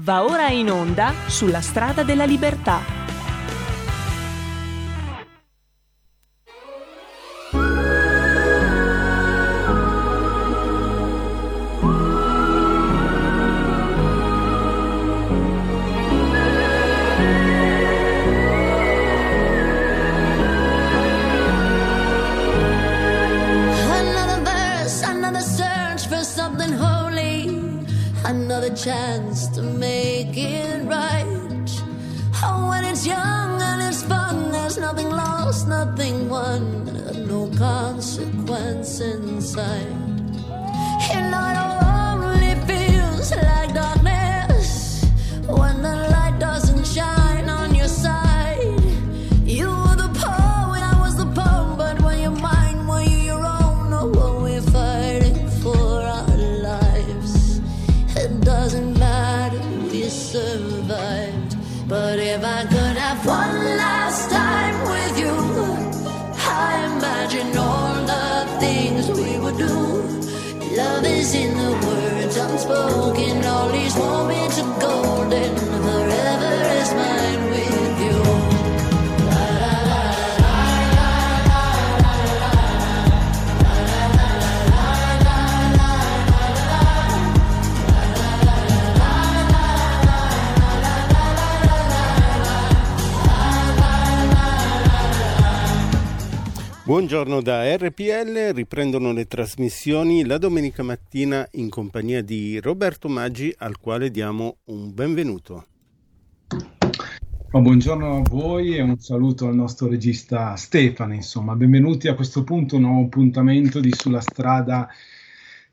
Va ora in onda sulla strada della libertà. Buongiorno da RPL, riprendono le trasmissioni la domenica mattina in compagnia di Roberto Maggi al quale diamo un benvenuto. Ma buongiorno a voi e un saluto al nostro regista Stefano, insomma, benvenuti a questo punto, un nuovo appuntamento di Sulla strada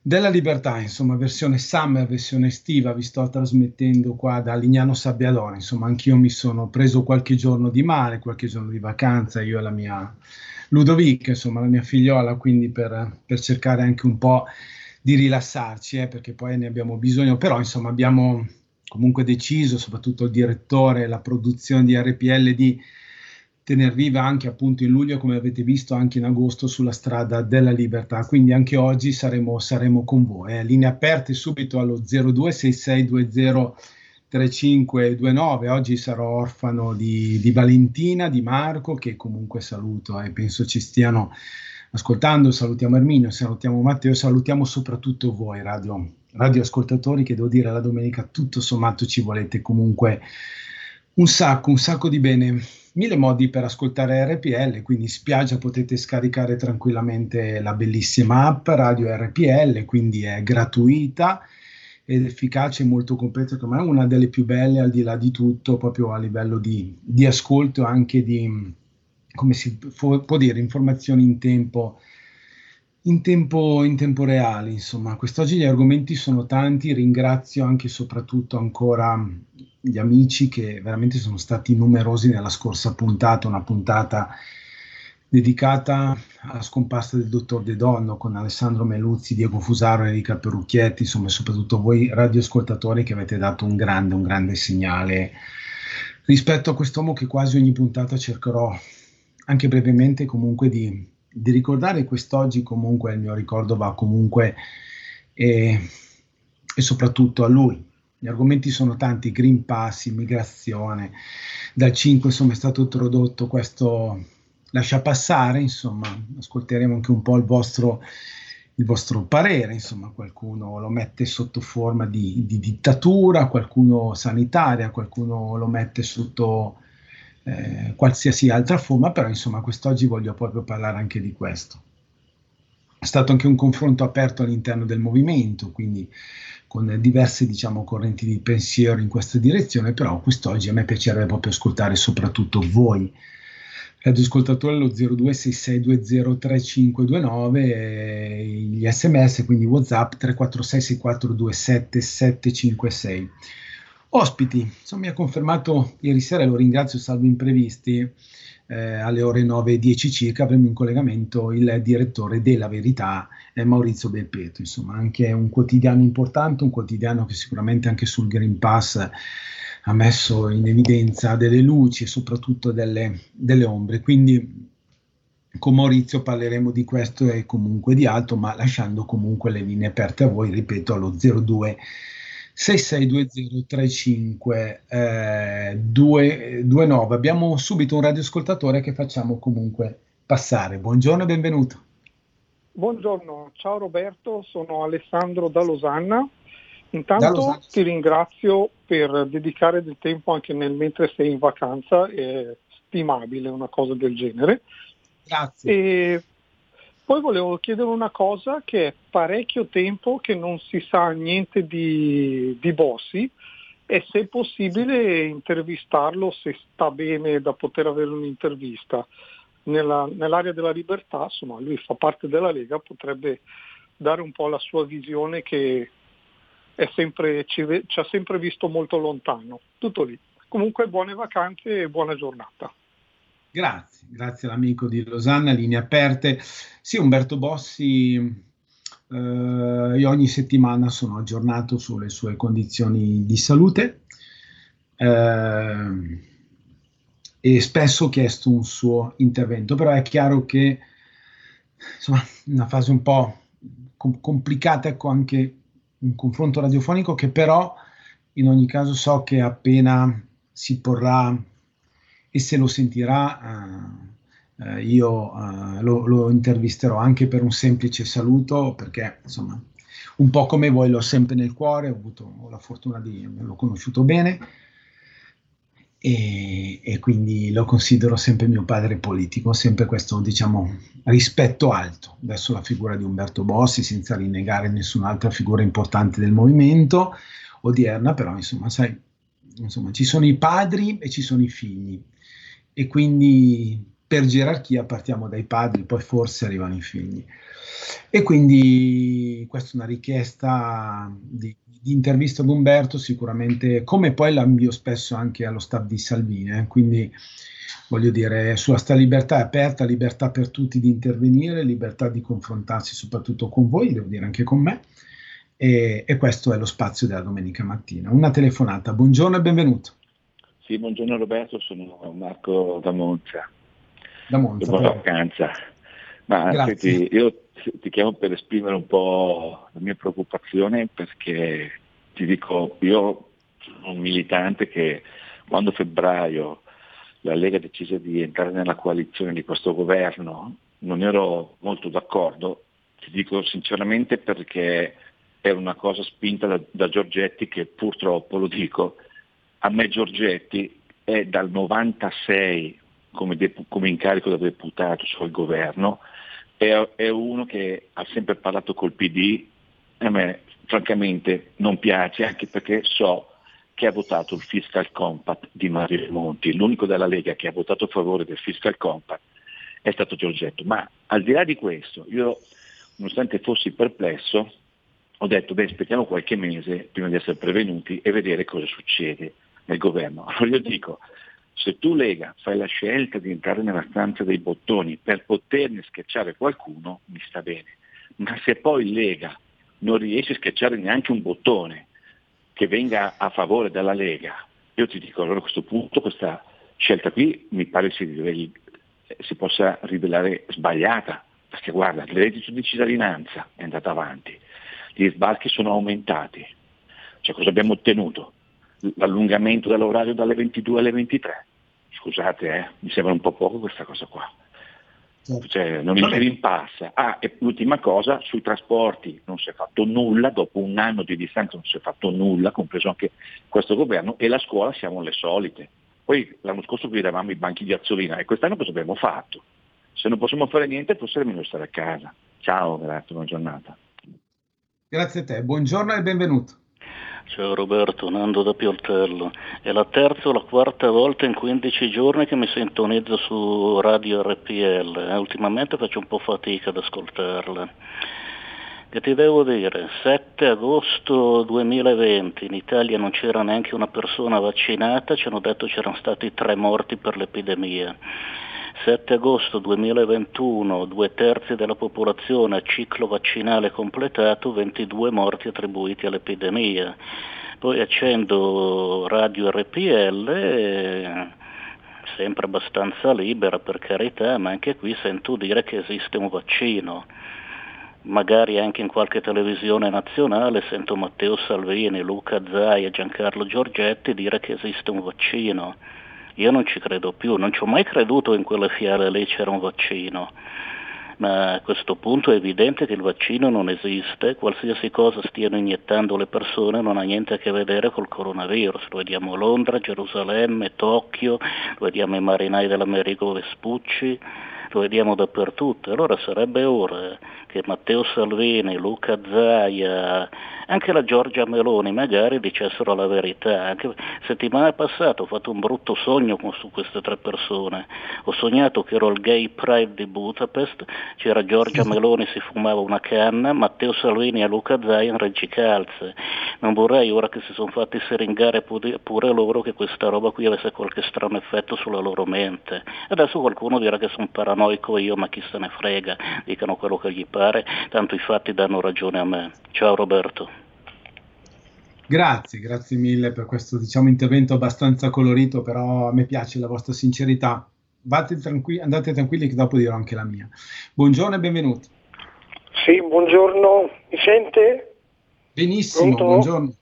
della libertà, insomma, versione summer, versione estiva, vi sto trasmettendo qua da Lignano Sabbiadoro, insomma, anch'io mi sono preso qualche giorno di mare, qualche giorno di vacanza, io e la mia Ludovica, insomma, la mia figliola, quindi per, per cercare anche un po' di rilassarci, eh, perché poi ne abbiamo bisogno, però insomma abbiamo comunque deciso, soprattutto il direttore la produzione di RPL, di tener viva anche appunto in luglio, come avete visto anche in agosto, sulla strada della libertà. Quindi anche oggi saremo, saremo con voi. Eh. Linee aperte subito allo 026620 3529. Oggi sarò orfano di, di, Valentina, di Marco, che comunque saluto e penso ci stiano ascoltando. Salutiamo Erminio, salutiamo Matteo, salutiamo soprattutto voi, radio, radioascoltatori, che devo dire la domenica tutto sommato ci volete comunque un sacco, un sacco di bene. Mille modi per ascoltare RPL, quindi in spiaggia potete scaricare tranquillamente la bellissima app Radio RPL, quindi è gratuita ed efficace e molto completa, come è una delle più belle al di là di tutto, proprio a livello di, di ascolto, anche di, come si può dire, informazioni in tempo, in tempo, in tempo reale. Insomma, quest'oggi gli argomenti sono tanti, ringrazio anche e soprattutto ancora gli amici che veramente sono stati numerosi nella scorsa puntata, una puntata dedicata alla scomparsa del dottor De Donno con Alessandro Meluzzi, Diego Fusaro, Enrica Perucchietti, insomma soprattutto voi radioascoltatori che avete dato un grande, un grande segnale rispetto a quest'uomo che quasi ogni puntata cercherò anche brevemente comunque di, di ricordare quest'oggi comunque il mio ricordo va comunque e, e soprattutto a lui. Gli argomenti sono tanti, Green Pass, immigrazione, dal 5 insomma è stato introdotto questo lascia passare, insomma, ascolteremo anche un po' il vostro, il vostro parere, insomma, qualcuno lo mette sotto forma di, di dittatura, qualcuno sanitaria, qualcuno lo mette sotto eh, qualsiasi altra forma, però insomma quest'oggi voglio proprio parlare anche di questo. È stato anche un confronto aperto all'interno del movimento, quindi con diverse diciamo, correnti di pensiero in questa direzione, però quest'oggi a me piacerebbe proprio ascoltare soprattutto voi radioascoltatore allo 0266203529 e gli sms quindi whatsapp 346 6427 756 ospiti insomma mi ha confermato ieri sera lo ringrazio salvo imprevisti eh, alle ore 9.10 circa avremo in collegamento il direttore della Verità eh, Maurizio Belpeto. Insomma anche un quotidiano importante un quotidiano che sicuramente anche sul Green Pass ha messo in evidenza delle luci e soprattutto delle, delle ombre. Quindi con Maurizio parleremo di questo e comunque di altro, ma lasciando comunque le linee aperte a voi, ripeto, allo 02 662035 eh, 29. Abbiamo subito un radioascoltatore che facciamo comunque passare. Buongiorno e benvenuto. Buongiorno, ciao Roberto, sono Alessandro da Losanna. Intanto ti ringrazio per dedicare del tempo anche nel mentre sei in vacanza, è stimabile una cosa del genere. Grazie. E poi volevo chiedere una cosa che è parecchio tempo che non si sa niente di, di Bossi e se è possibile intervistarlo, se sta bene da poter avere un'intervista. Nella, nell'area della libertà, insomma, lui fa parte della Lega, potrebbe dare un po' la sua visione che sempre, ci, ci ha sempre visto molto lontano. Tutto lì. Comunque buone vacanze e buona giornata. Grazie, grazie all'amico di Losanna, linee aperte. Sì, Umberto Bossi, eh, io ogni settimana sono aggiornato sulle sue condizioni di salute eh, e spesso ho chiesto un suo intervento, però è chiaro che insomma, una fase un po' com- complicata, ecco anche un confronto radiofonico che però in ogni caso so che appena si porrà e se lo sentirà uh, io uh, lo, lo, intervisterò anche per un semplice saluto perché insomma un po' come voi l'ho sempre nel cuore, ho avuto la fortuna di averlo conosciuto bene e, e, quindi lo considero sempre mio padre politico, sempre questo diciamo rispetto alto verso la figura di Umberto Bossi senza rinnegare nessun'altra figura importante del movimento odierna, però insomma sai, insomma ci sono i padri e ci sono i figli e quindi per gerarchia partiamo dai padri, poi forse arrivano i figli. E quindi questa è una richiesta di, di intervista ad Umberto, sicuramente, come poi la invio spesso anche allo staff di Salvini, eh? quindi voglio dire, sulla sta libertà è aperta, libertà per tutti di intervenire, libertà di confrontarsi soprattutto con voi, devo dire anche con me, e, e questo è lo spazio della domenica mattina. Una telefonata, buongiorno e benvenuto. Sì, buongiorno Roberto, sono Marco da Monza. Da Monza. Buona vacanza. Ma senti, io ti chiamo per esprimere un po' la mia preoccupazione perché ti dico, io sono un militante che quando a febbraio la Lega decise di entrare nella coalizione di questo governo non ero molto d'accordo, ti dico sinceramente perché era una cosa spinta da, da Giorgetti che purtroppo, lo dico, a me Giorgetti è dal 96 come, de- come incarico da deputato sul governo, è, è, uno che ha sempre parlato col PD e a me francamente non piace anche perché so che ha votato il fiscal compact di Mario Monti, l'unico della Lega che ha votato a favore del fiscal compact è stato Giorgetto. Ma al di là di questo, io nonostante fossi perplesso, ho detto beh aspettiamo qualche mese prima di essere prevenuti e vedere cosa succede nel governo. Allora io dico, se tu Lega fai la scelta di entrare nella stanza dei bottoni per poterne schiacciare qualcuno, mi sta bene. Ma se poi Lega non riesce a schiacciare neanche un bottone che venga a favore della Lega, io ti dico allora a questo punto questa scelta qui mi pare si, riveli, si possa rivelare sbagliata, perché guarda, il reddito di cittadinanza è andato avanti, gli sbarchi sono aumentati, cioè cosa abbiamo ottenuto? L'allungamento dell'orario dalle 22 alle 23. Scusate, eh, mi sembra un po' poco questa cosa qua. Certo. Cioè, non mi rimpassa. Ah, e l'ultima cosa, sui trasporti non si è fatto nulla, dopo un anno di distanza non si è fatto nulla, compreso anche questo governo, e la scuola siamo le solite. Poi l'anno scorso guidavamo i banchi di azzolina e quest'anno cosa abbiamo fatto? Se non possiamo fare niente forse è meglio stare a casa. Ciao, grazie, buona giornata. Grazie a te, buongiorno e benvenuto. Ciao Roberto, Nando da Pioltello. È la terza o la quarta volta in 15 giorni che mi sintonizzo su Radio RPL. Eh, ultimamente faccio un po' fatica ad ascoltarla. Che ti devo dire? 7 agosto 2020 in Italia non c'era neanche una persona vaccinata, ci hanno detto c'erano stati tre morti per l'epidemia. 7 agosto 2021, due terzi della popolazione a ciclo vaccinale completato, 22 morti attribuiti all'epidemia. Poi accendo radio RPL, eh, sempre abbastanza libera per carità, ma anche qui sento dire che esiste un vaccino. magari anche in qualche televisione nazionale sento Matteo Salvini, Luca Zai e Giancarlo Giorgetti dire che esiste un vaccino. Io non ci credo più, non ci ho mai creduto in quelle fiale lì c'era un vaccino. Ma a questo punto è evidente che il vaccino non esiste, qualsiasi cosa stiano iniettando le persone non ha niente a che vedere col coronavirus, lo vediamo a Londra, Gerusalemme, Tokyo, lo vediamo ai marinai dell'Americo Vespucci, lo vediamo dappertutto, allora sarebbe ora che Matteo Salvini, Luca Zaia, anche la Giorgia Meloni magari dicessero la verità. Anche settimana passata ho fatto un brutto sogno con, su queste tre persone. Ho sognato che ero al Gay Pride di Budapest, c'era Giorgia Meloni, si fumava una canna, Matteo Salvini e Luca Zaia in reggicalze. Non vorrei ora che si sono fatti seringare pure loro che questa roba qui avesse qualche strano effetto sulla loro mente. Adesso qualcuno dirà che sono paranoico io, ma chi se ne frega, dicano quello che gli pare tanto i fatti danno ragione a me. Ciao Roberto. Grazie, grazie mille per questo diciamo, intervento abbastanza colorito, però a me piace la vostra sincerità. Tranqu- andate tranquilli che dopo dirò anche la mia. Buongiorno e benvenuti. Sì, buongiorno, mi sente? Benissimo, Pronto? buongiorno.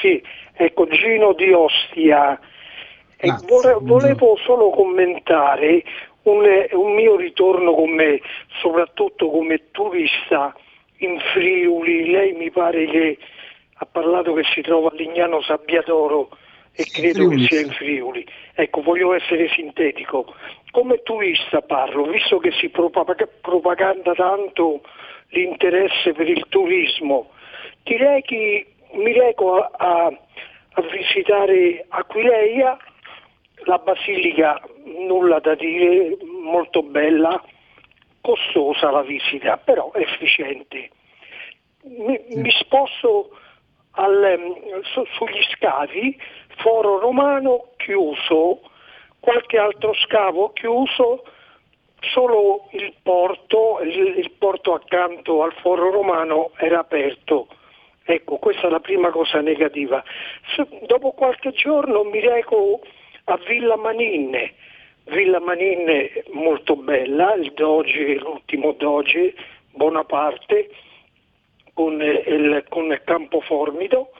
Sì, ecco Gino di Ostia. Grazie, vole- volevo solo commentare un, un mio ritorno come, soprattutto come turista in Friuli, lei mi pare che ha parlato che si trova a Lignano Sabbiadoro e credo che sia in Friuli. Ecco, voglio essere sintetico. Come turista parlo, visto che si propaganda tanto l'interesse per il turismo, direi che mi reco a, a, a visitare Aquileia la basilica nulla da dire, molto bella, costosa la visita, però efficiente. Mi, mi sposto al, su, sugli scavi, foro romano chiuso, qualche altro scavo chiuso, solo il porto, il, il porto accanto al foro romano era aperto. Ecco, questa è la prima cosa negativa. dopo qualche giorno mi reco a Villa Maninne. Villa Maninne molto bella, il Doge, l'ultimo Doge, Bonaparte, con il, con il campo formido.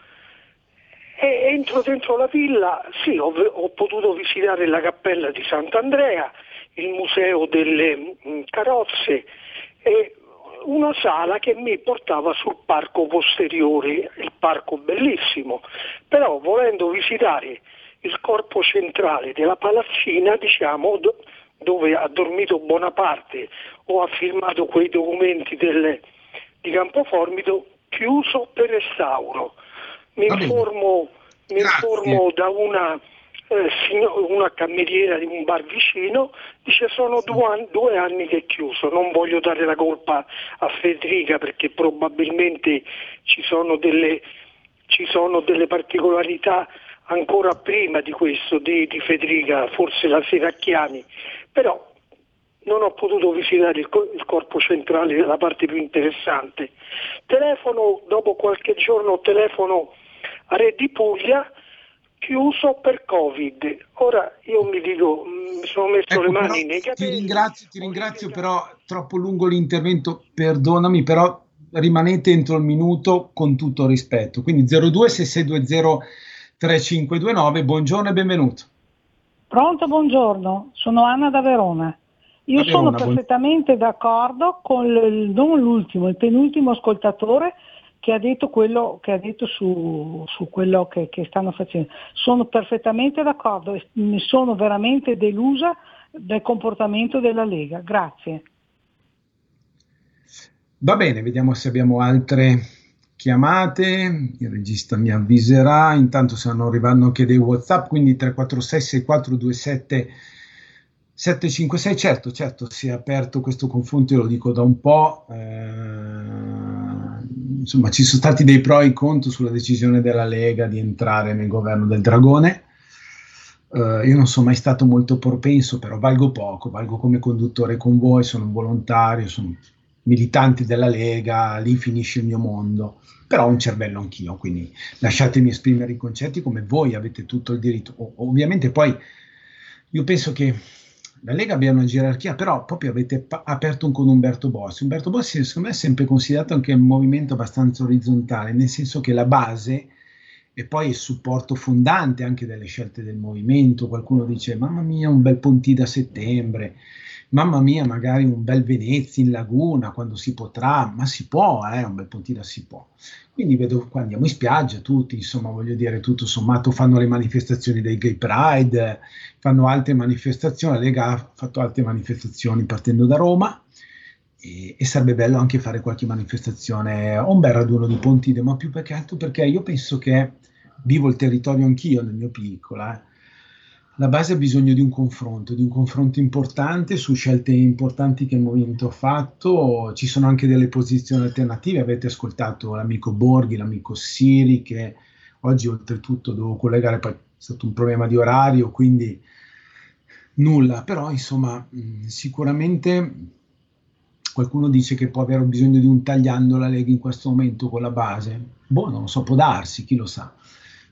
E entro dentro la villa, sì, ho, ho potuto visitare la cappella di Sant'Andrea, il museo delle mm, carrozze e una sala che mi portava sul parco posteriore, il parco bellissimo, però volendo visitare il corpo centrale della palazzina, diciamo, dove ha dormito Bonaparte o ha firmato quei documenti del, di Campoformido, chiuso per restauro. Mi informo, mi informo da una, eh, signor, una cameriera di un bar vicino, dice sono due anni, due anni che è chiuso, non voglio dare la colpa a Federica perché probabilmente ci sono delle, ci sono delle particolarità ancora prima di questo, di, di Federica, forse la Seracchiani, però non ho potuto visitare il, il, corpo centrale, la parte più interessante. Telefono, dopo qualche giorno telefono a Re di Puglia, chiuso per Covid. Ora io mi dico, mm, mi sono messo ecco, le mani nei capelli. Ti ringrazio, ti ringrazio però troppo lungo l'intervento, perdonami, però rimanete entro il minuto con tutto rispetto. Quindi 026620 3529. Buongiorno e benvenuto. Pronto, buongiorno. Sono Anna da Verona. Io da sono perfettamente buon... d'accordo con il, non l'ultimo, il penultimo ascoltatore che ha detto quello che ha detto su, su quello che, che, stanno facendo. Sono perfettamente d'accordo e mi sono veramente delusa del comportamento della Lega. Grazie. Va bene, vediamo se abbiamo altre chiamate, il regista mi avviserà, intanto stanno arrivando anche dei Whatsapp, quindi 346 6427 756, certo, certo, si è aperto questo confronto, io lo dico da un po', eh, insomma ci sono stati dei pro e contro sulla decisione della Lega di entrare nel governo del Dragone, uh, io non sono mai stato molto propenso, però valgo poco, valgo come conduttore con voi, sono un volontario, sono militante della Lega, lì finisce il mio mondo però ho un cervello anch'io, quindi lasciatemi esprimere i concetti come voi avete tutto il diritto. O, ovviamente poi io penso che la Lega abbia una gerarchia, però proprio avete pa- aperto un con Umberto Bossi. Umberto Bossi secondo me è sempre considerato anche un movimento abbastanza orizzontale, nel senso che la base e poi il supporto fondante anche delle scelte del movimento. Qualcuno dice, mamma mia, un bel Ponti da settembre, mamma mia, magari un bel Venezia in laguna quando si potrà, ma si può, eh, un bel Pontida si può. Quindi vedo qua andiamo in spiaggia tutti, insomma, voglio dire, tutto sommato fanno le manifestazioni dei Gay Pride, fanno altre manifestazioni, la Lega ha fatto altre manifestazioni partendo da Roma e, e sarebbe bello anche fare qualche manifestazione o un bel raduno di Pontide, ma più perché altro perché io penso che vivo il territorio anch'io nel mio piccolo, eh la base ha bisogno di un confronto, di un confronto importante su scelte importanti che il movimento ha fatto. Ci sono anche delle posizioni alternative. Avete ascoltato l'amico Borghi, l'amico Siri, che oggi oltretutto devo collegare, poi è stato un problema di orario, quindi nulla. Però insomma, sicuramente qualcuno dice che può avere bisogno di un tagliando la Lega in questo momento con la base. Boh, non lo so, può darsi, chi lo sa.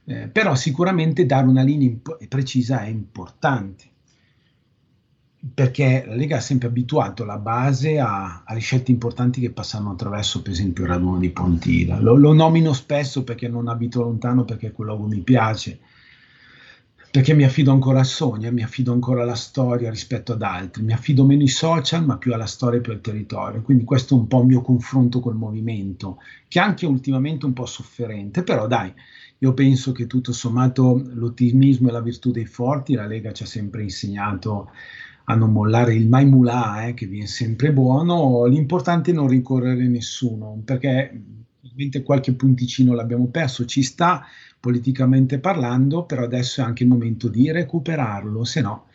Eh, però sicuramente dare una linea imp- precisa è importante perché la Lega ha sempre abituato la base a, alle scelte importanti che passano attraverso, per esempio, il raduno di Pontida. Lo, lo, nomino spesso perché non abito lontano, perché quel luogo mi piace, perché mi affido ancora al sogno, mi affido ancora alla storia rispetto ad altri, mi affido meno ai social, ma più alla storia e più al territorio. Quindi questo è un po' il mio confronto col movimento, che anche ultimamente è un po' sofferente, però dai, io penso che tutto sommato l'ottimismo e la virtù dei forti, la Lega ci ha sempre insegnato a non mollare il mai mulà, eh, che viene sempre buono. L'importante è non rincorrere nessuno, perché ovviamente qualche punticino l'abbiamo perso, ci sta politicamente parlando, però adesso è anche il momento di recuperarlo, se no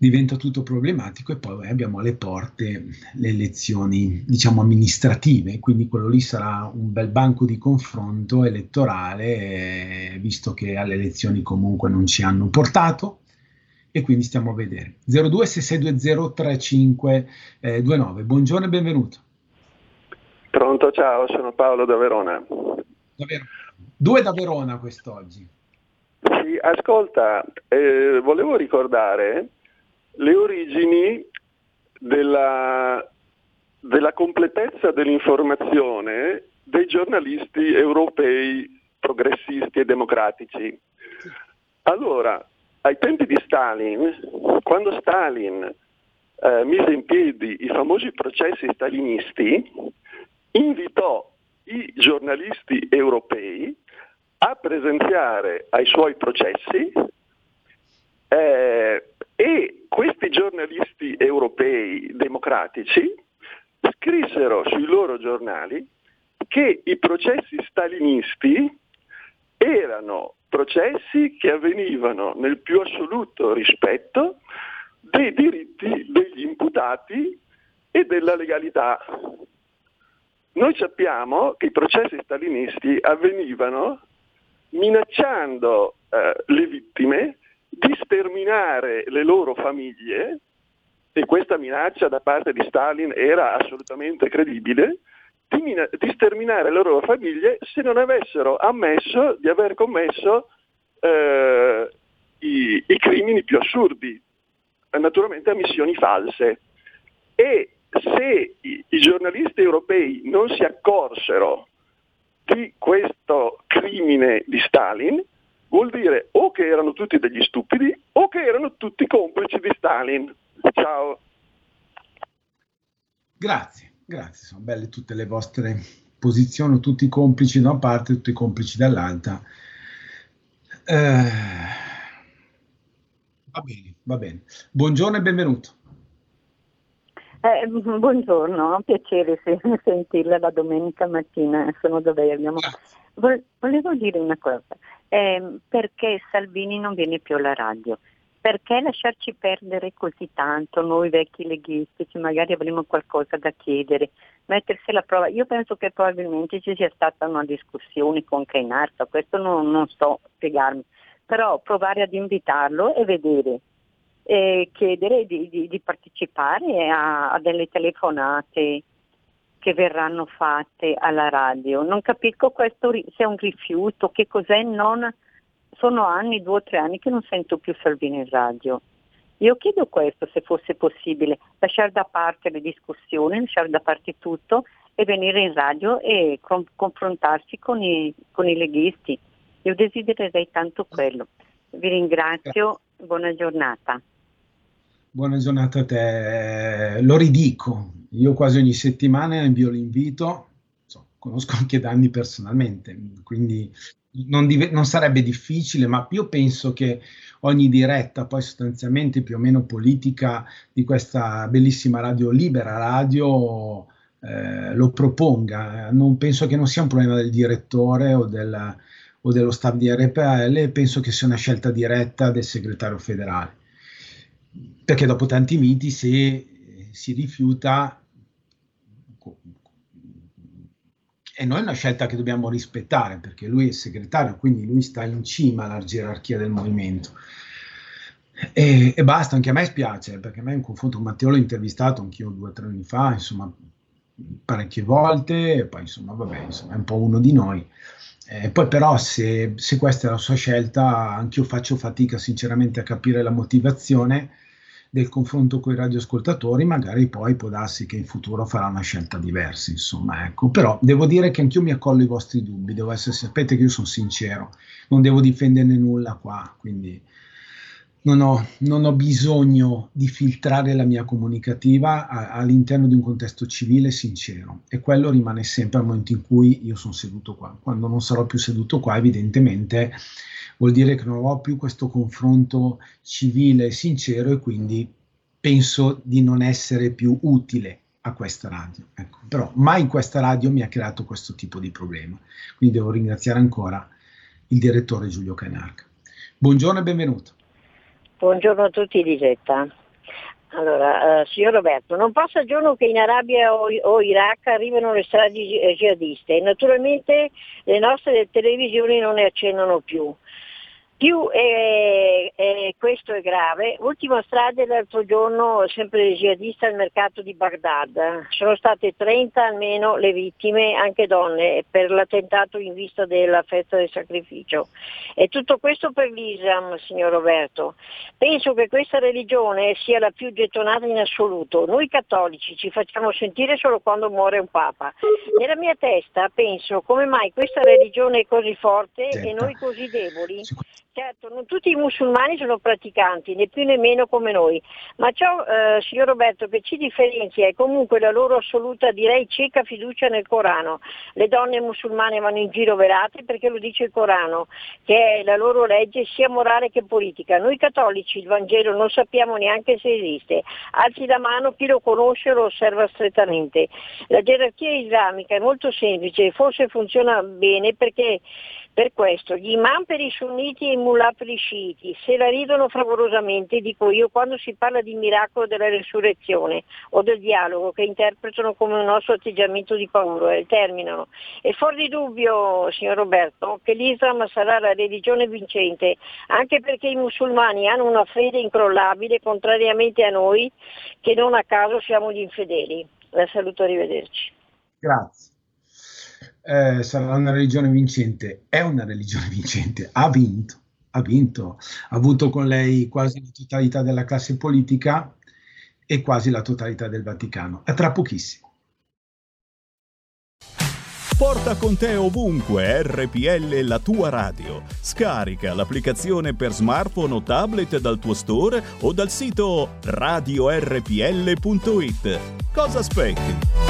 diventa tutto problematico e poi abbiamo alle porte le elezioni, diciamo, amministrative, quindi quello lì sarà un bel banco di confronto elettorale, eh, visto che alle elezioni comunque non ci hanno portato e quindi stiamo a vedere. 0266203529. Buongiorno e benvenuto. Pronto, ciao, sono Paolo da Verona. Da Ver- Due da Verona quest'oggi. Sì, ascolta, eh, volevo ricordare le origini della, della completezza dell'informazione dei giornalisti europei progressisti e democratici. Allora, ai tempi di Stalin, quando Stalin eh, mise in piedi i famosi processi stalinisti, invitò i giornalisti europei a presenziare ai suoi processi eh, e questi giornalisti europei democratici scrissero sui loro giornali che i processi stalinisti erano processi che avvenivano nel più assoluto rispetto dei diritti degli imputati e della legalità. Noi sappiamo che i processi stalinisti avvenivano minacciando eh, le vittime di sterminare le loro famiglie, e questa minaccia da parte di Stalin era assolutamente credibile, di, mina- di sterminare le loro famiglie se non avessero ammesso di aver commesso eh, i, i crimini più assurdi, naturalmente a missioni false. E se i, i, giornalisti europei non si accorsero di questo crimine di Stalin, vuol dire o che erano tutti degli stupidi o che erano tutti complici di Stalin. Ciao. Grazie, grazie, sono belle tutte le vostre posizioni, tutti complici da una parte, tutti complici dall'altra. Eh, va bene, va bene. Buongiorno e benvenuto. Eh, buongiorno, è un piacere sentirla la domenica mattina, sono da Bergamo. Volevo dire una cosa, eh, perché Salvini non viene più alla radio? Perché lasciarci perdere così tanto noi vecchi leghisti, che magari avremo qualcosa da chiedere, mettersi alla prova? Io penso che probabilmente ci sia stata una discussione con Cainarca, questo non, non sto spiegarmi, però provare ad invitarlo e vedere e chiedere di, di, di partecipare a, a, delle telefonate che verranno fatte alla radio. Non capisco questo se è un rifiuto, che cos'è, non, sono anni, due o tre anni che non sento più Salvini in radio. Io chiedo questo, se fosse possibile, lasciare da parte le discussioni, lasciare da parte tutto e venire in radio e con, confrontarsi con i, con i leghisti. Io desidererei tanto quello. Vi ringrazio, buona giornata. Buona giornata a te. Lo ridico, io quasi ogni settimana invio l'invito, so, conosco anche Danni personalmente, quindi non, div- non, sarebbe difficile, ma io penso che ogni diretta, poi sostanzialmente più o meno politica di questa bellissima radio libera, radio eh, lo proponga. Non penso che non sia un problema del direttore o, del, o dello staff di RPL, penso che sia una scelta diretta del segretario federale. Perché dopo tanti miti, se si rifiuta, e noi è una scelta che dobbiamo rispettare perché lui è segretario, quindi lui sta in cima alla gerarchia del movimento. E, e, basta, anche a me spiace perché a me in confronto con Matteo l'ho intervistato anch'io due o tre anni fa, insomma, parecchie volte, e poi insomma, vabbè, insomma, è un po' uno di noi. Eh, poi però se, se, questa è la sua scelta, anch'io faccio fatica sinceramente a capire la motivazione del confronto con i radioascoltatori, magari poi può darsi che in futuro farà una scelta diversa, insomma, ecco. Però devo dire che anch'io mi accollo i vostri dubbi, devo essere, sapete che io sono sincero, non devo difenderne nulla qua, quindi non ho, non ho bisogno di filtrare la mia comunicativa a, all'interno di un contesto civile sincero e quello rimane sempre al momento in cui io sono seduto qua. Quando non sarò più seduto qua, evidentemente vuol dire che non avrò più questo confronto civile e sincero e quindi penso di non essere più utile a questa radio. Ecco. Però mai questa radio mi ha creato questo tipo di problema. Quindi devo ringraziare ancora il direttore Giulio Canarca. Buongiorno e benvenuto. Buongiorno a tutti Lisetta. Allora, uh, signor Roberto, non passa giorno che in Arabia o, o Iraq arrivano le stragi jihadiste e naturalmente le nostre televisioni non ne accennano più. Più eh, eh, questo è grave, ultima strage l'altro giorno, sempre jihadista al mercato di Baghdad. Sono state 30 almeno le vittime, anche donne, per l'attentato in vista della festa del sacrificio. E tutto questo per l'Islam, signor Roberto. Penso che questa religione sia la più gettonata in assoluto. Noi cattolici ci facciamo sentire solo quando muore un papa. Nella mia testa penso come mai questa religione è così forte e noi così deboli. Certo, non tutti i musulmani sono praticanti, né più né meno come noi, ma ciò, eh, signor Roberto, che ci differenzia è comunque la loro assoluta, direi cieca fiducia nel Corano. Le donne musulmane vanno in giro velate perché lo dice il Corano, che è la loro legge sia morale che politica. Noi cattolici il Vangelo non sappiamo neanche se esiste, alzi la mano chi lo conosce lo osserva strettamente. La gerarchia islamica è molto semplice e forse funziona bene perché per questo gli imam per i sunniti e i mullah per i sciiti se la ridono favorosamente, dico io, quando si parla di miracolo della resurrezione o del dialogo che interpretano come un nostro atteggiamento di paura e terminano. È fuori di dubbio, signor Roberto, che l'Islam sarà la religione vincente, anche perché i musulmani hanno una fede incrollabile, contrariamente a noi, che non a caso siamo gli infedeli. La saluto, arrivederci. Grazie eh, sarà una religione vincente, è una religione vincente, ha vinto, ha vinto, ha avuto con lei quasi la totalità della classe politica e quasi la totalità del Vaticano, è tra pochissimo. Porta con te ovunque RPL la tua radio. Scarica l'applicazione per smartphone o tablet dal tuo store o dal sito radiorpl.it. Cosa aspetti?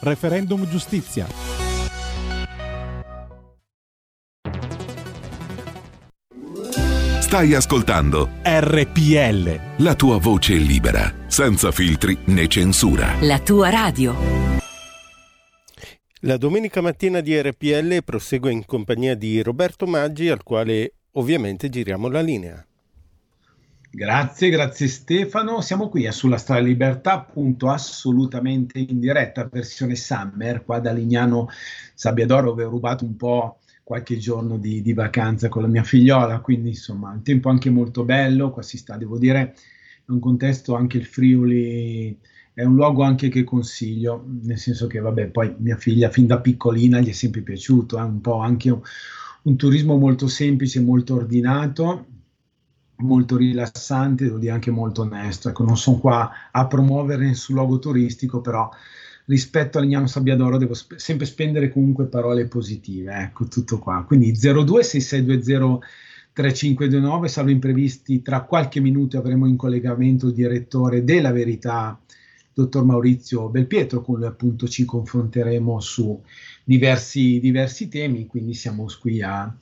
Referendum giustizia. Stai ascoltando RPL. La tua voce libera, senza filtri né censura. La tua radio. La domenica mattina di RPL prosegue in compagnia di Roberto Maggi, al quale ovviamente giriamo la linea. Grazie, grazie Stefano. Siamo qui a Sulla Strada Libertà, appunto assolutamente in diretta, versione Summer, qua da Lignano Sabbiadoro, dove ho rubato un po' qualche giorno di, di, vacanza con la mia figliola, quindi insomma un tempo anche molto bello, qua si sta, devo dire, in un contesto anche il Friuli è un luogo anche che consiglio, nel senso che, vabbè, poi mia figlia fin da piccolina gli è sempre piaciuto, è eh, un po' anche un, un, turismo molto semplice, molto ordinato, molto rilassante, devo dire anche molto onesto. Ecco, non sono qua a promuovere nessun luogo turistico, però rispetto a Lignano Sabbiadoro devo sp- sempre spendere comunque parole positive, ecco, tutto qua. Quindi 026620 3529, salvo imprevisti, tra qualche minuto avremo in collegamento il direttore della Verità dottor Maurizio Belpietro, con cui appunto ci confronteremo su diversi, diversi temi, quindi siamo qui a,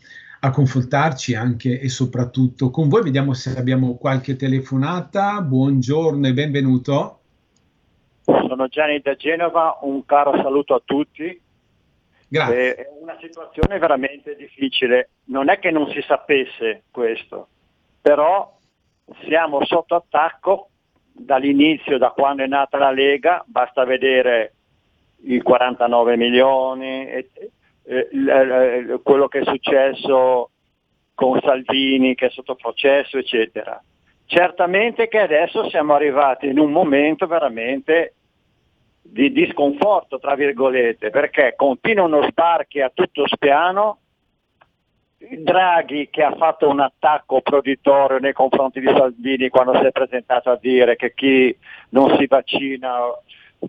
a confrontarci anche e soprattutto con voi. Vediamo se abbiamo qualche telefonata. Buongiorno e benvenuto. Sono Gianni da Genova, un caro saluto a tutti. Grazie. È una situazione veramente difficile. Non è che non si sapesse questo, però siamo sotto attacco dall'inizio, da quando è nata la Lega, basta vedere i 49 milioni, e, e, e, quello che è successo con Salvini che è sotto processo, eccetera. Certamente che adesso siamo arrivati in un momento veramente di, di sconforto, tra virgolette, perché continuano sbarchi a tutto spiano Draghi che ha fatto un attacco proditorio nei confronti di Salvini quando si è presentato a dire che chi non si vaccina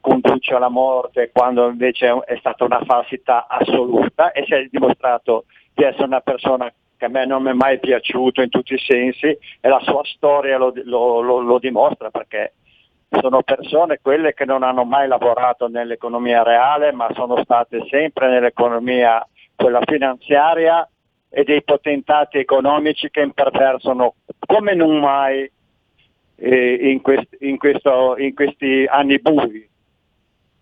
conduce alla morte quando invece è stata una falsità assoluta e si è dimostrato di essere una persona che a me non mi è mai piaciuto in tutti i sensi e la sua storia lo, lo, lo, lo dimostra perché sono persone quelle che non hanno mai lavorato nell'economia reale ma sono state sempre nell'economia quella finanziaria e dei potentati economici che imperversano come non mai eh, in, quest, in, questo, in, questi anni bui.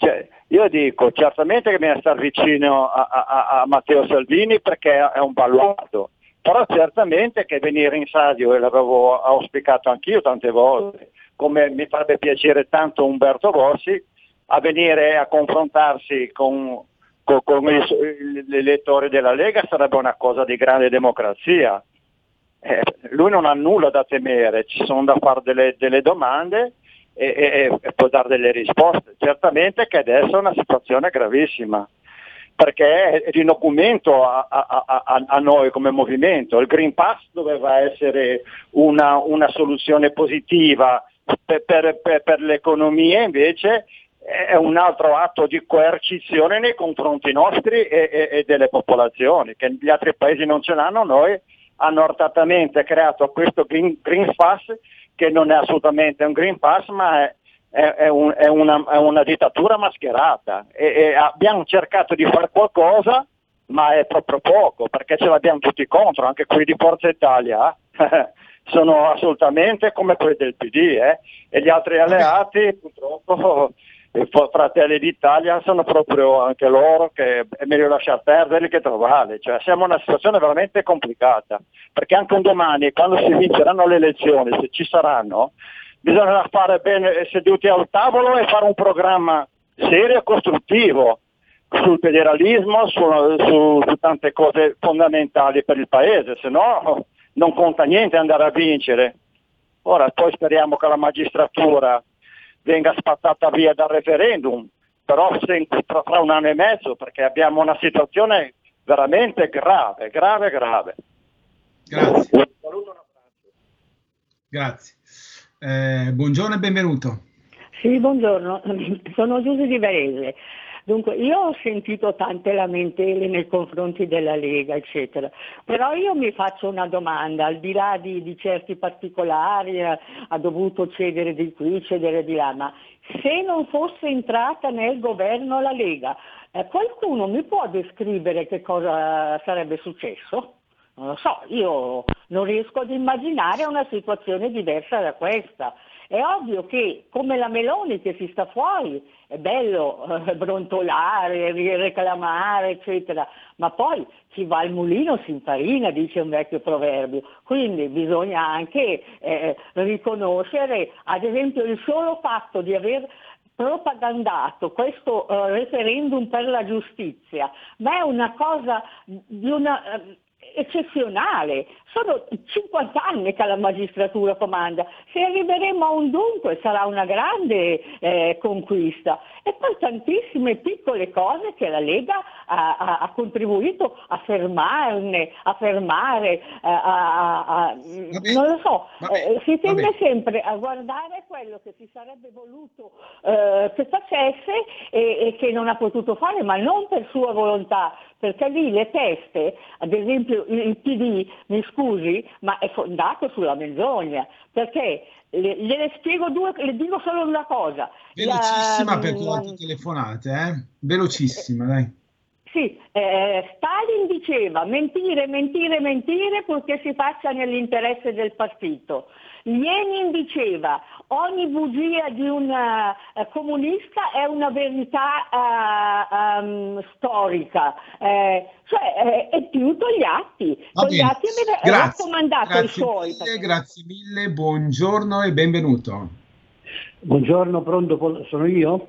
Cioè, io dico certamente che bisogna stare vicino a, a, a, Matteo Salvini perché è un baluardo, però certamente che venire in stadio, e l'avevo auspicato anch'io tante volte, come mi farebbe piacere tanto Umberto Bossi, a venire a confrontarsi con con, con gli elettori della Lega sarebbe una cosa di grande democrazia. Eh, lui non ha nulla da temere, ci sono da fare delle, delle domande e, e, e, può dare delle risposte. Certamente che adesso è una situazione gravissima, perché è di documento a, a, a, a, noi come movimento. Il Green Pass doveva essere una, una soluzione positiva per, per, per, per l'economia, invece è un altro atto di coercizione nei confronti nostri e, e, e, delle popolazioni, che gli altri paesi non ce l'hanno, noi hanno artatamente creato questo Green, green Pass che non è assolutamente un Green Pass ma è, è, è, un, è una, una, dittatura mascherata e, abbiamo cercato di fare qualcosa ma è proprio poco perché ce l'abbiamo tutti contro, anche quelli di Forza Italia sono assolutamente come quelli del PD eh? e gli altri alleati purtroppo i Fratelli d'Italia sono proprio anche loro che è meglio lasciar perdere che trovarli, cioè siamo in una situazione veramente complicata, perché anche un domani quando si vinceranno le elezioni, se ci saranno, bisognerà fare bene seduti al tavolo e fare un programma serio e costruttivo sul federalismo, su, su, su tante cose fondamentali per il paese, se no non conta niente andare a vincere. Ora poi speriamo che la magistratura venga spazzata via dal referendum, però tra, tra un anno e mezzo, perché abbiamo una situazione veramente grave, grave, grave. Grazie. Un saluto e un abbraccio. Grazie. Eh, buongiorno e benvenuto. Sì, buongiorno, sono Giuse di Varese. Dunque, io ho sentito tante lamentele nei confronti della Lega, eccetera, però io mi faccio una domanda, al di là di, di certi particolari, ha, ha dovuto cedere di qui, cedere di là, ma se non fosse entrata nel governo la Lega, eh, qualcuno mi può descrivere che cosa sarebbe successo? Non lo so, io non riesco ad immaginare una situazione diversa da questa. È ovvio che come la Meloni che si sta fuori è bello eh, brontolare, reclamare, eccetera, ma poi chi va al mulino si infarina, dice un vecchio proverbio. Quindi bisogna anche eh, riconoscere, ad esempio, il solo fatto di aver propagandato questo uh, referendum per la giustizia, ma è una cosa di una... Uh, eccezionale. Sono 50 anni che la magistratura comanda. Se arriveremo a un dunque sarà una grande eh, conquista. E poi tantissime piccole cose che la Lega ha, ha, ha contribuito a fermarne, a fermare, a, a non lo so. Eh, si tende sempre a guardare quello che si sarebbe voluto eh, che facesse e, e che non ha potuto fare, ma non per sua volontà, perché lì le teste, ad esempio il PD, mi scusi, ma è fondato sulla menzogna, perché le, gliele spiego due, le dico solo una cosa. Velocissima la, perché ho altre telefonate, eh? Velocissima, dai. Sì, eh, Stalin diceva mentire, mentire, mentire purché si faccia nell'interesse del partito. Lenin diceva ogni bugia di un uh, comunista è una verità uh, um, storica, eh, cioè è più con gli atti, con gli atti è raccomandato grazie i suoi. Mille, perché... Grazie mille, buongiorno e benvenuto. Buongiorno, pronto, sono io?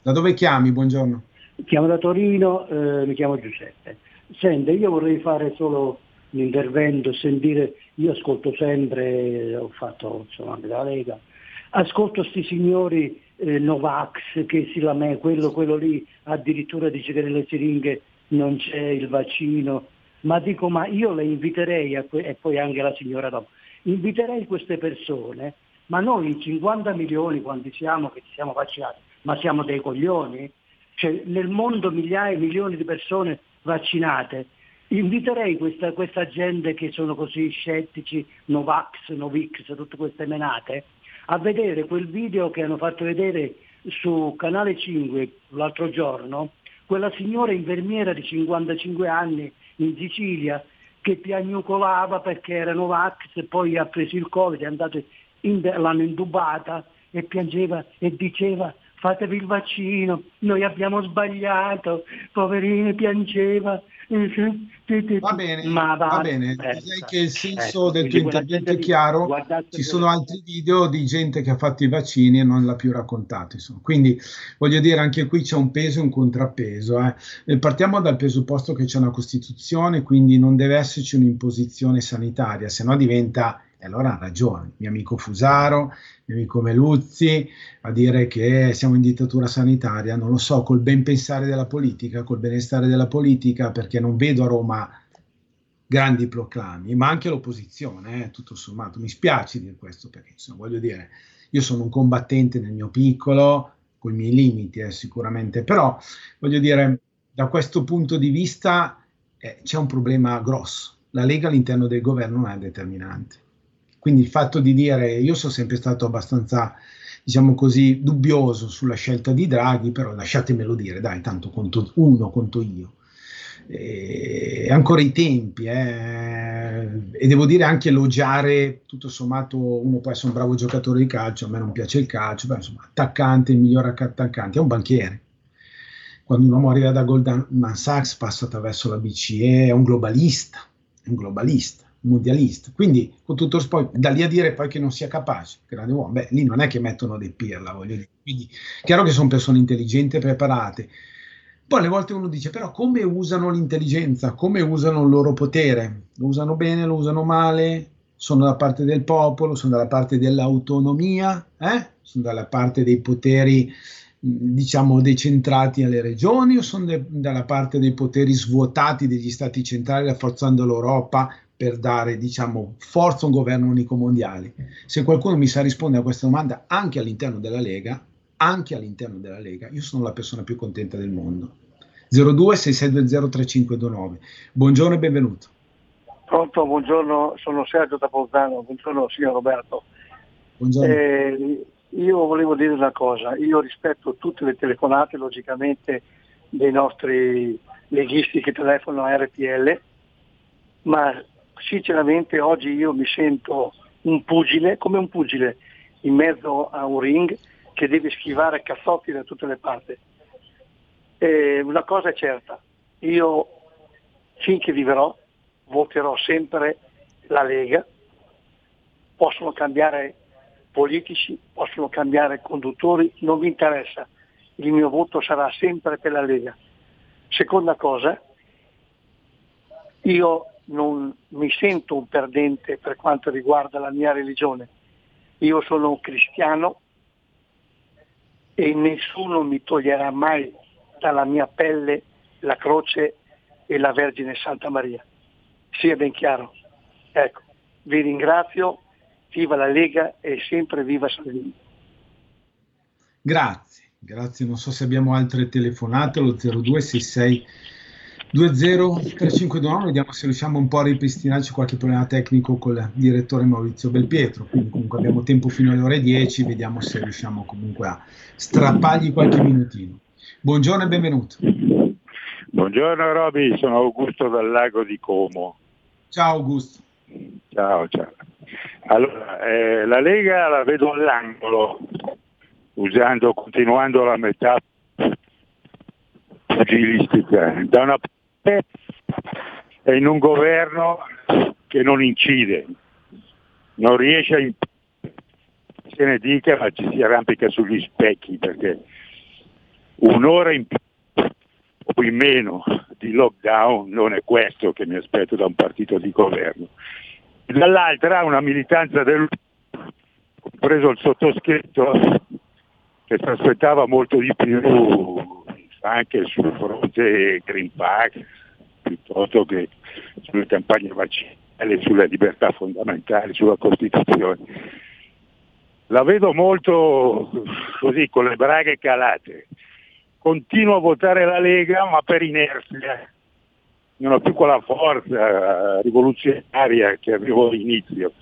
Da dove chiami? Buongiorno. Chiamo da Torino, eh, mi chiamo Giuseppe. Sente, io vorrei fare solo un intervento, sentire, io ascolto sempre, ho fatto insomma anche la Lega, ascolto questi signori eh, Novax che si lamenta, quello, quello lì addirittura dice che nelle siringhe non c'è il vaccino, ma dico ma io le inviterei, que- e poi anche la signora dopo, inviterei queste persone, ma noi 50 milioni quanti siamo che ci siamo vaccinati, ma siamo dei coglioni? Cioè, nel mondo migliaia e milioni di persone vaccinate, inviterei questa, questa, gente che sono così scettici, Novax, Novix, tutte queste menate, a vedere quel video che hanno fatto vedere su Canale 5 l'altro giorno, quella signora infermiera di 55 anni in Sicilia che piagnucolava perché era Novax e poi ha preso il Covid, è andato in, l'hanno intubata e piangeva e diceva fatevi il vaccino, noi abbiamo sbagliato, poverini piangeva, Va bene, va, va bene. Direi che il senso ecco, del tuo intervento è chiaro. Ci sono altri video di gente che ha fatto i vaccini e non l'ha più raccontato. Insomma. Quindi voglio dire, anche qui c'è un peso e un contrappeso. Eh. Partiamo dal presupposto che c'è una Costituzione, quindi non deve esserci un'imposizione sanitaria, se no diventa e allora ha ragione, mio amico Fusaro, mio amico Meluzzi, a dire che siamo in dittatura sanitaria, non lo so, col ben pensare della politica, col benestare della politica, perché non vedo a Roma grandi proclami, ma anche l'opposizione, eh, tutto sommato. Mi spiace dire questo perché, insomma, voglio dire, io sono un combattente nel mio piccolo, con i miei limiti eh, sicuramente, però voglio dire, da questo punto di vista eh, c'è un problema grosso. La Lega all'interno del governo non è determinante. Quindi il fatto di dire, io sono sempre stato abbastanza, diciamo così, dubbioso sulla scelta di Draghi, però lasciatemelo dire, dai, tanto conto uno, conto io. E ancora i tempi, eh, e devo dire anche elogiare, tutto sommato uno può essere un bravo giocatore di calcio, a me non piace il calcio, però insomma, attaccante, il miglior attaccante, è un banchiere. Quando un uomo arriva da Goldman Sachs passa attraverso la BCE, è un globalista, è un globalista mondialista. Quindi, con tutto poi, da lì a dire poi che non sia capace, grande uomo, beh, lì non è che mettono dei pirla, voglio dire. Quindi, chiaro che sono persone intelligenti e preparate. Poi alle volte uno dice, però come usano l'intelligenza, come usano il loro potere? Lo usano bene, lo usano male? Sono dalla parte del popolo, sono dalla parte dell'autonomia, eh? sono dalla parte dei poteri diciamo decentrati alle regioni o sono de- dalla parte dei poteri svuotati degli stati centrali rafforzando l'Europa per dare diciamo forza a un governo unico mondiale? Se qualcuno mi sa rispondere a questa domanda anche all'interno della Lega, anche all'interno della Lega, io sono la persona più contenta del mondo. 02 6620 3529. Buongiorno e benvenuto. Pronto, buongiorno, sono Sergio da Bolzano, buongiorno signor Roberto. Buongiorno. Eh, io volevo dire una cosa, io rispetto tutte le telefonate logicamente dei nostri leghisti che telefonano a RPL, ma sinceramente oggi io mi sento un pugile, come un pugile in mezzo a un ring che deve schivare cazzotti da tutte le parti. E una cosa è certa, io finché vivrò voterò sempre la Lega, possono cambiare politici, possono cambiare conduttori, non mi interessa, il mio voto sarà sempre per la Lega. Seconda cosa, io non mi sento un perdente per quanto riguarda la mia religione, io sono un cristiano e nessuno mi toglierà mai dalla mia pelle la croce e la Vergine Santa Maria. Sia ben chiaro. Ecco, vi ringrazio viva la Lega e sempre viva Salvini. Grazie, grazie. Non so se abbiamo altre telefonate, lo 0266 20359, vediamo se riusciamo un po' a ripristinarci qualche problema tecnico con il direttore Maurizio Belpietro, quindi comunque abbiamo tempo fino alle ore 10, vediamo se riusciamo comunque a strappargli qualche minutino. Buongiorno e benvenuto. Buongiorno Roby, sono Augusto dal lago di Como. Ciao Augusto. Ciao, ciao. Allora, eh, la Lega la vedo all'angolo, usando, continuando la metà pugilistica. Da una parte è in un governo che non incide, non riesce a se ne dica ma ci si arrampica sugli specchi perché un'ora in più o in meno di lockdown non è questo che mi aspetto da un partito di governo. Dall'altra una militanza del compreso il sottoscritto che si aspettava molto di più anche sul fronte Green Pack piuttosto che sulle campagne vaccinali, sulle libertà fondamentali, sulla Costituzione. La vedo molto così con le braghe calate. Continuo a votare la Lega ma per inerzia non ho più quella forza rivoluzionaria che avevo all'inizio.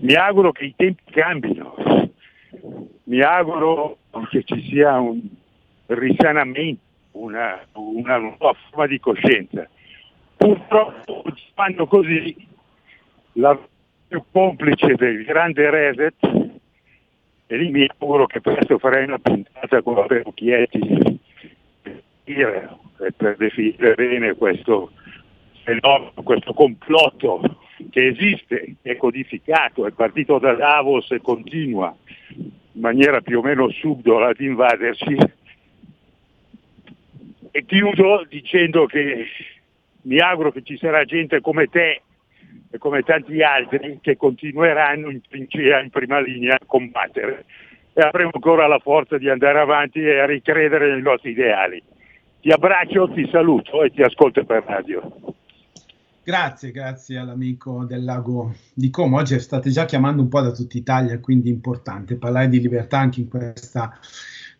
Mi auguro che i tempi cambino, mi auguro che ci sia un risanamento, una, una nuova forma di coscienza. Purtroppo fanno così la più complice del grande reset e lì mi auguro che presto farei una puntata con la Chietti per definire bene questo fenomeno, questo complotto che esiste, è codificato, è partito da Davos e continua in maniera più o meno subdola ad invaderci. E chiudo dicendo che mi auguro che ci sarà gente come te e come tanti altri che continueranno in trincea, in prima linea a combattere e avremo ancora la forza di andare avanti e a ricredere nei nostri ideali. Ti abbraccio, ti saluto e ti ascolto per radio. Grazie, grazie all'amico del lago di Como. Oggi state già chiamando un po' da tutta Italia, quindi è importante parlare di libertà anche in questa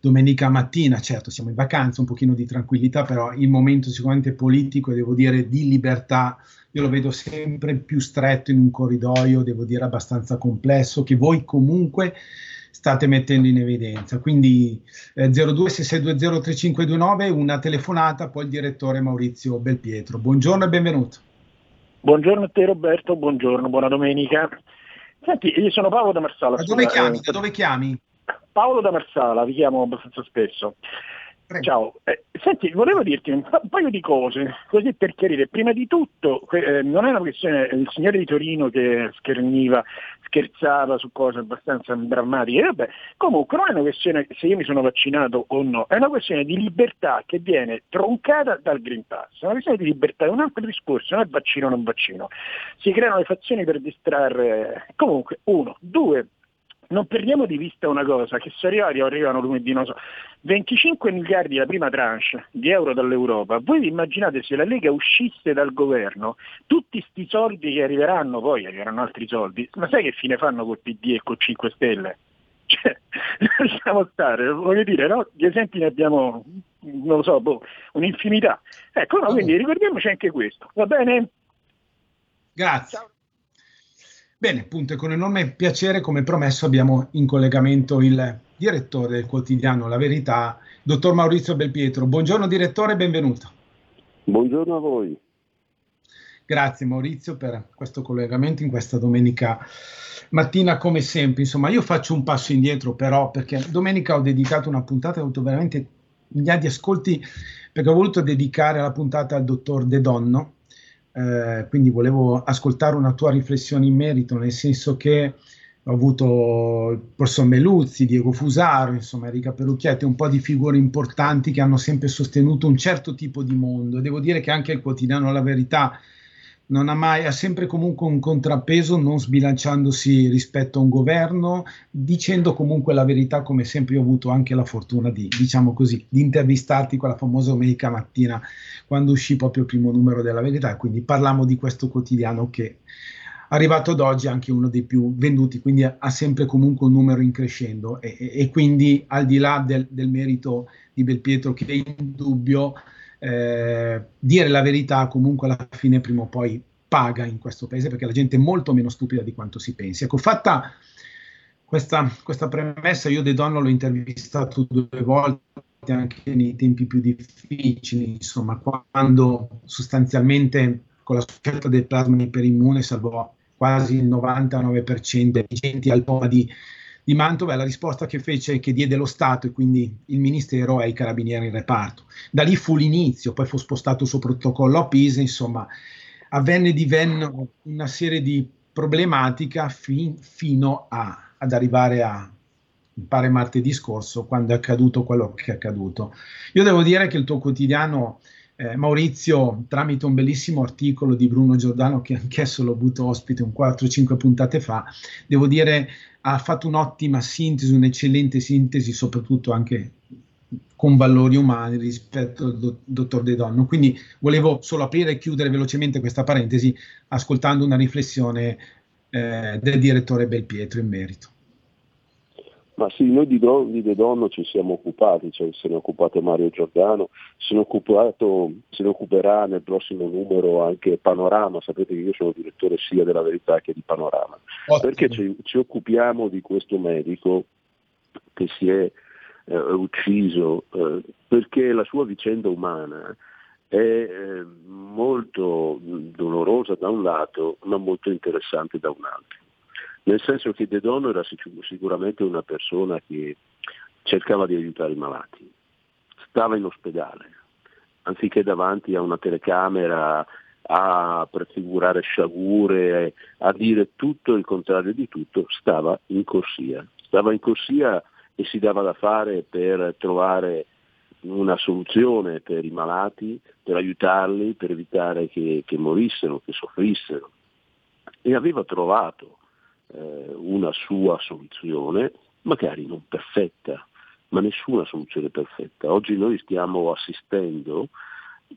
domenica mattina. Certo, siamo in vacanza, un pochino di tranquillità, però il momento sicuramente politico e devo dire di libertà io lo vedo sempre più stretto in un corridoio, devo dire abbastanza complesso, che voi comunque state mettendo in evidenza. Quindi eh, 0266203529, una telefonata, poi il direttore Maurizio Belpietro. Buongiorno e benvenuto. Buongiorno a te Roberto, buongiorno, buona domenica. Senti, io sono Paolo da Marsala. Da dove chiami? Da dove chiami? Paolo da Marsala, vi chiamo abbastanza spesso. Prego. Ciao, eh, senti, volevo dirti un, un, paio di cose, così per chiarire. Prima di tutto, eh, non è una questione, il signore di Torino che scherniva, scherzava su cose abbastanza drammatiche, vabbè, comunque non è una questione se io mi sono vaccinato o no, è una questione di libertà che viene troncata dal Green Pass, è una questione di libertà, è un altro discorso, non è vaccino o non vaccino. Si creano le fazioni per distrarre, comunque, uno, due, non perdiamo di vista una cosa, che se arrivati arrivano lunedì, non so, 25 miliardi la prima tranche di euro dall'Europa, voi vi immaginate se la Lega uscisse dal governo, tutti questi soldi che arriveranno, poi arriveranno altri soldi, ma sai che fine fanno col PD e col 5 Stelle? Cioè, lasciamo stare, voglio dire, no? Gli esempi ne abbiamo, non lo so, boh, un'infinità. Ecco, no, quindi ricordiamoci anche questo, va bene? Grazie. Ciao. Bene, appunto, con enorme piacere, come promesso, abbiamo in collegamento il direttore del quotidiano La Verità, dottor Maurizio Belpietro. Buongiorno direttore, benvenuto. Buongiorno a voi. Grazie Maurizio per questo collegamento in questa domenica mattina come sempre. Insomma, io faccio un passo indietro però perché domenica ho dedicato una puntata, ho avuto veramente migliaia di ascolti perché ho voluto dedicare la puntata al dottor De Donno, eh, quindi volevo ascoltare una tua riflessione in merito, nel senso che ho avuto il professor Meluzzi, Diego Fusaro, insomma Enrica Perucchietti, un po' di figure importanti che hanno sempre sostenuto un certo tipo di mondo. Devo dire che anche il quotidiano La Verità non ha mai, ha sempre comunque un contrappeso, non sbilanciandosi rispetto a un governo, dicendo comunque la verità, come sempre ho avuto anche la fortuna di, diciamo così, di intervistarti quella famosa domenica mattina quando uscì proprio il primo numero della verità, quindi parliamo di questo quotidiano che arrivato ad oggi anche uno dei più venduti, quindi ha sempre comunque un numero in crescendo. E, e, quindi al di là del, del merito di Belpietro che è in dubbio, eh, dire la verità comunque alla fine prima o poi paga in questo paese perché la gente è molto meno stupida di quanto si pensi. Ecco, fatta questa, questa premessa, io De Donno l'ho intervistato due volte anche nei tempi più difficili, insomma, quando sostanzialmente con la scelta del plasma iperimmune salvò quasi il 99% dei pazienti al coma di di Mantova è la risposta che fece, che diede lo Stato e quindi il Ministero ai carabinieri in reparto. Da lì fu l'inizio, poi fu spostato il suo protocollo a Pisa, insomma, avvenne divenne una serie di problematiche fin, fino a, ad arrivare a, pare martedì scorso, quando è accaduto quello che è accaduto. Io devo dire che il tuo quotidiano eh, Maurizio, tramite un bellissimo articolo di Bruno Giordano, che anch'esso l'ho avuto ospite un 4-5 puntate fa, devo dire ha fatto un'ottima sintesi, un'eccellente sintesi, soprattutto anche con valori umani rispetto al do- dottor De Donno. Quindi volevo solo aprire e chiudere velocemente questa parentesi ascoltando una riflessione eh, del direttore Belpietro in merito. Ma sì, noi di, Don, di De Donno ci siamo occupati, cioè se ne è occupato Mario Giordano, se ne, occupato, se ne occuperà nel prossimo numero anche Panorama, sapete che io sono direttore sia della Verità che di Panorama, Ottimo. perché ci, ci, occupiamo di questo medico che si è eh, ucciso, eh, perché la sua vicenda umana è eh, molto dolorosa da un lato, ma molto interessante da un altro nel senso che De Dono era sicuramente una persona che cercava di aiutare i malati, stava in ospedale, anziché davanti a una telecamera a prefigurare sciagure, a dire tutto il contrario di tutto, stava in corsia. Stava in corsia e si dava da fare per trovare una soluzione per i malati, per aiutarli, per evitare che, che morissero, che soffrissero. E aveva trovato eh, una sua soluzione, magari non perfetta, ma nessuna soluzione perfetta. Oggi noi stiamo assistendo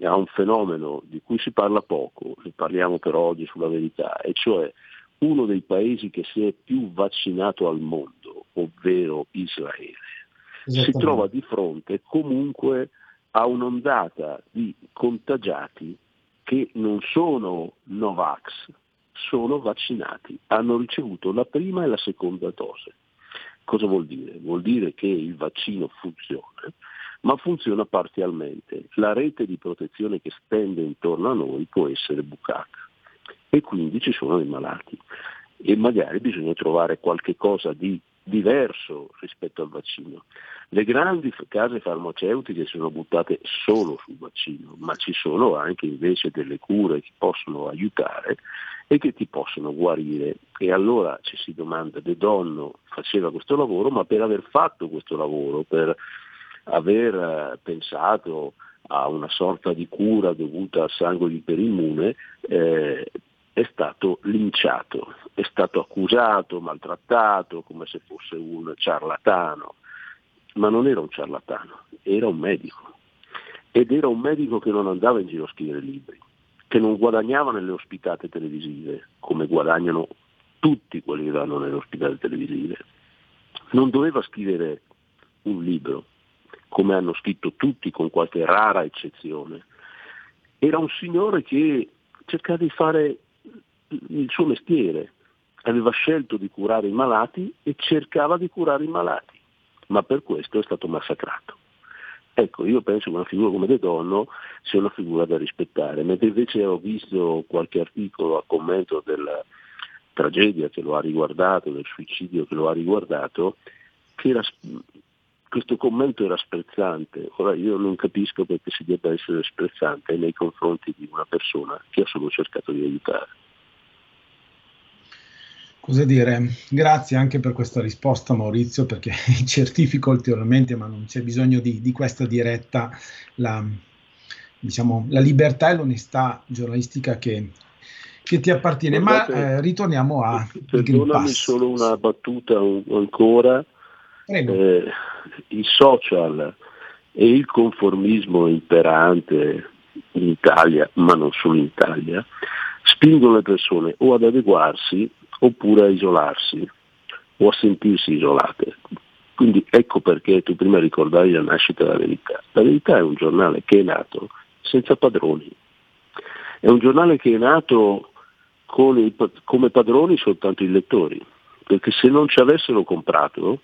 a un fenomeno di cui si parla poco, ne parliamo però oggi sulla verità, e cioè uno dei paesi che si è più vaccinato al mondo, ovvero Israele, si trova di fronte comunque a un'ondata di contagiati che non sono Novax, sono vaccinati, hanno ricevuto la prima e la seconda dose. Cosa vuol dire? Vuol dire che il vaccino funziona, ma funziona parzialmente. La rete di protezione che stende intorno a noi può essere bucata e quindi ci sono dei malati e magari bisogna trovare qualche cosa di diverso rispetto al vaccino. Le grandi case farmaceutiche sono buttate solo sul vaccino, ma ci sono anche invece delle cure che possono aiutare e che ti possono guarire. E allora ci si domanda, De Donno faceva questo lavoro, ma per aver fatto questo lavoro, per aver eh, pensato a una sorta di cura dovuta al sangue iperimmune, eh, è stato linciato, è stato accusato, maltrattato come se fosse un ciarlatano, ma non era un ciarlatano, era un medico. Ed era un medico che non andava in giro a scrivere libri, che non guadagnava nelle ospitate televisive, come guadagnano tutti quelli che vanno nelle ospitate televisive. Non doveva scrivere un libro, come hanno scritto tutti con qualche rara eccezione. Era un signore che cercava di fare il suo mestiere, aveva scelto di curare i malati e cercava di curare i malati, ma per questo è stato massacrato. Ecco, io penso che una figura come De Donno sia una figura da rispettare, mentre invece ho visto qualche articolo a commento della tragedia che lo ha riguardato, del suicidio che lo ha riguardato, che era, questo commento era sprezzante. Ora io non capisco perché si debba essere sprezzante nei confronti di una persona che ha solo cercato di aiutare. Cosa dire? Grazie anche per questa risposta Maurizio, perché certifico ulteriormente, ma non c'è bisogno di, di questa diretta, la, diciamo, la, libertà e l'onestà giornalistica che, che ti appartiene. Guardate, ma eh, ritorniamo a... Perdonami solo una battuta ancora. Eh, I social e il conformismo imperante in Italia, ma non solo in Italia, spingono le persone o ad adeguarsi oppure a isolarsi o a sentirsi isolate. Quindi ecco perché tu prima ricordavi la nascita della verità. La verità è un giornale che è nato senza padroni. È un giornale che è nato il, come padroni soltanto i lettori, perché se non ci avessero comprato,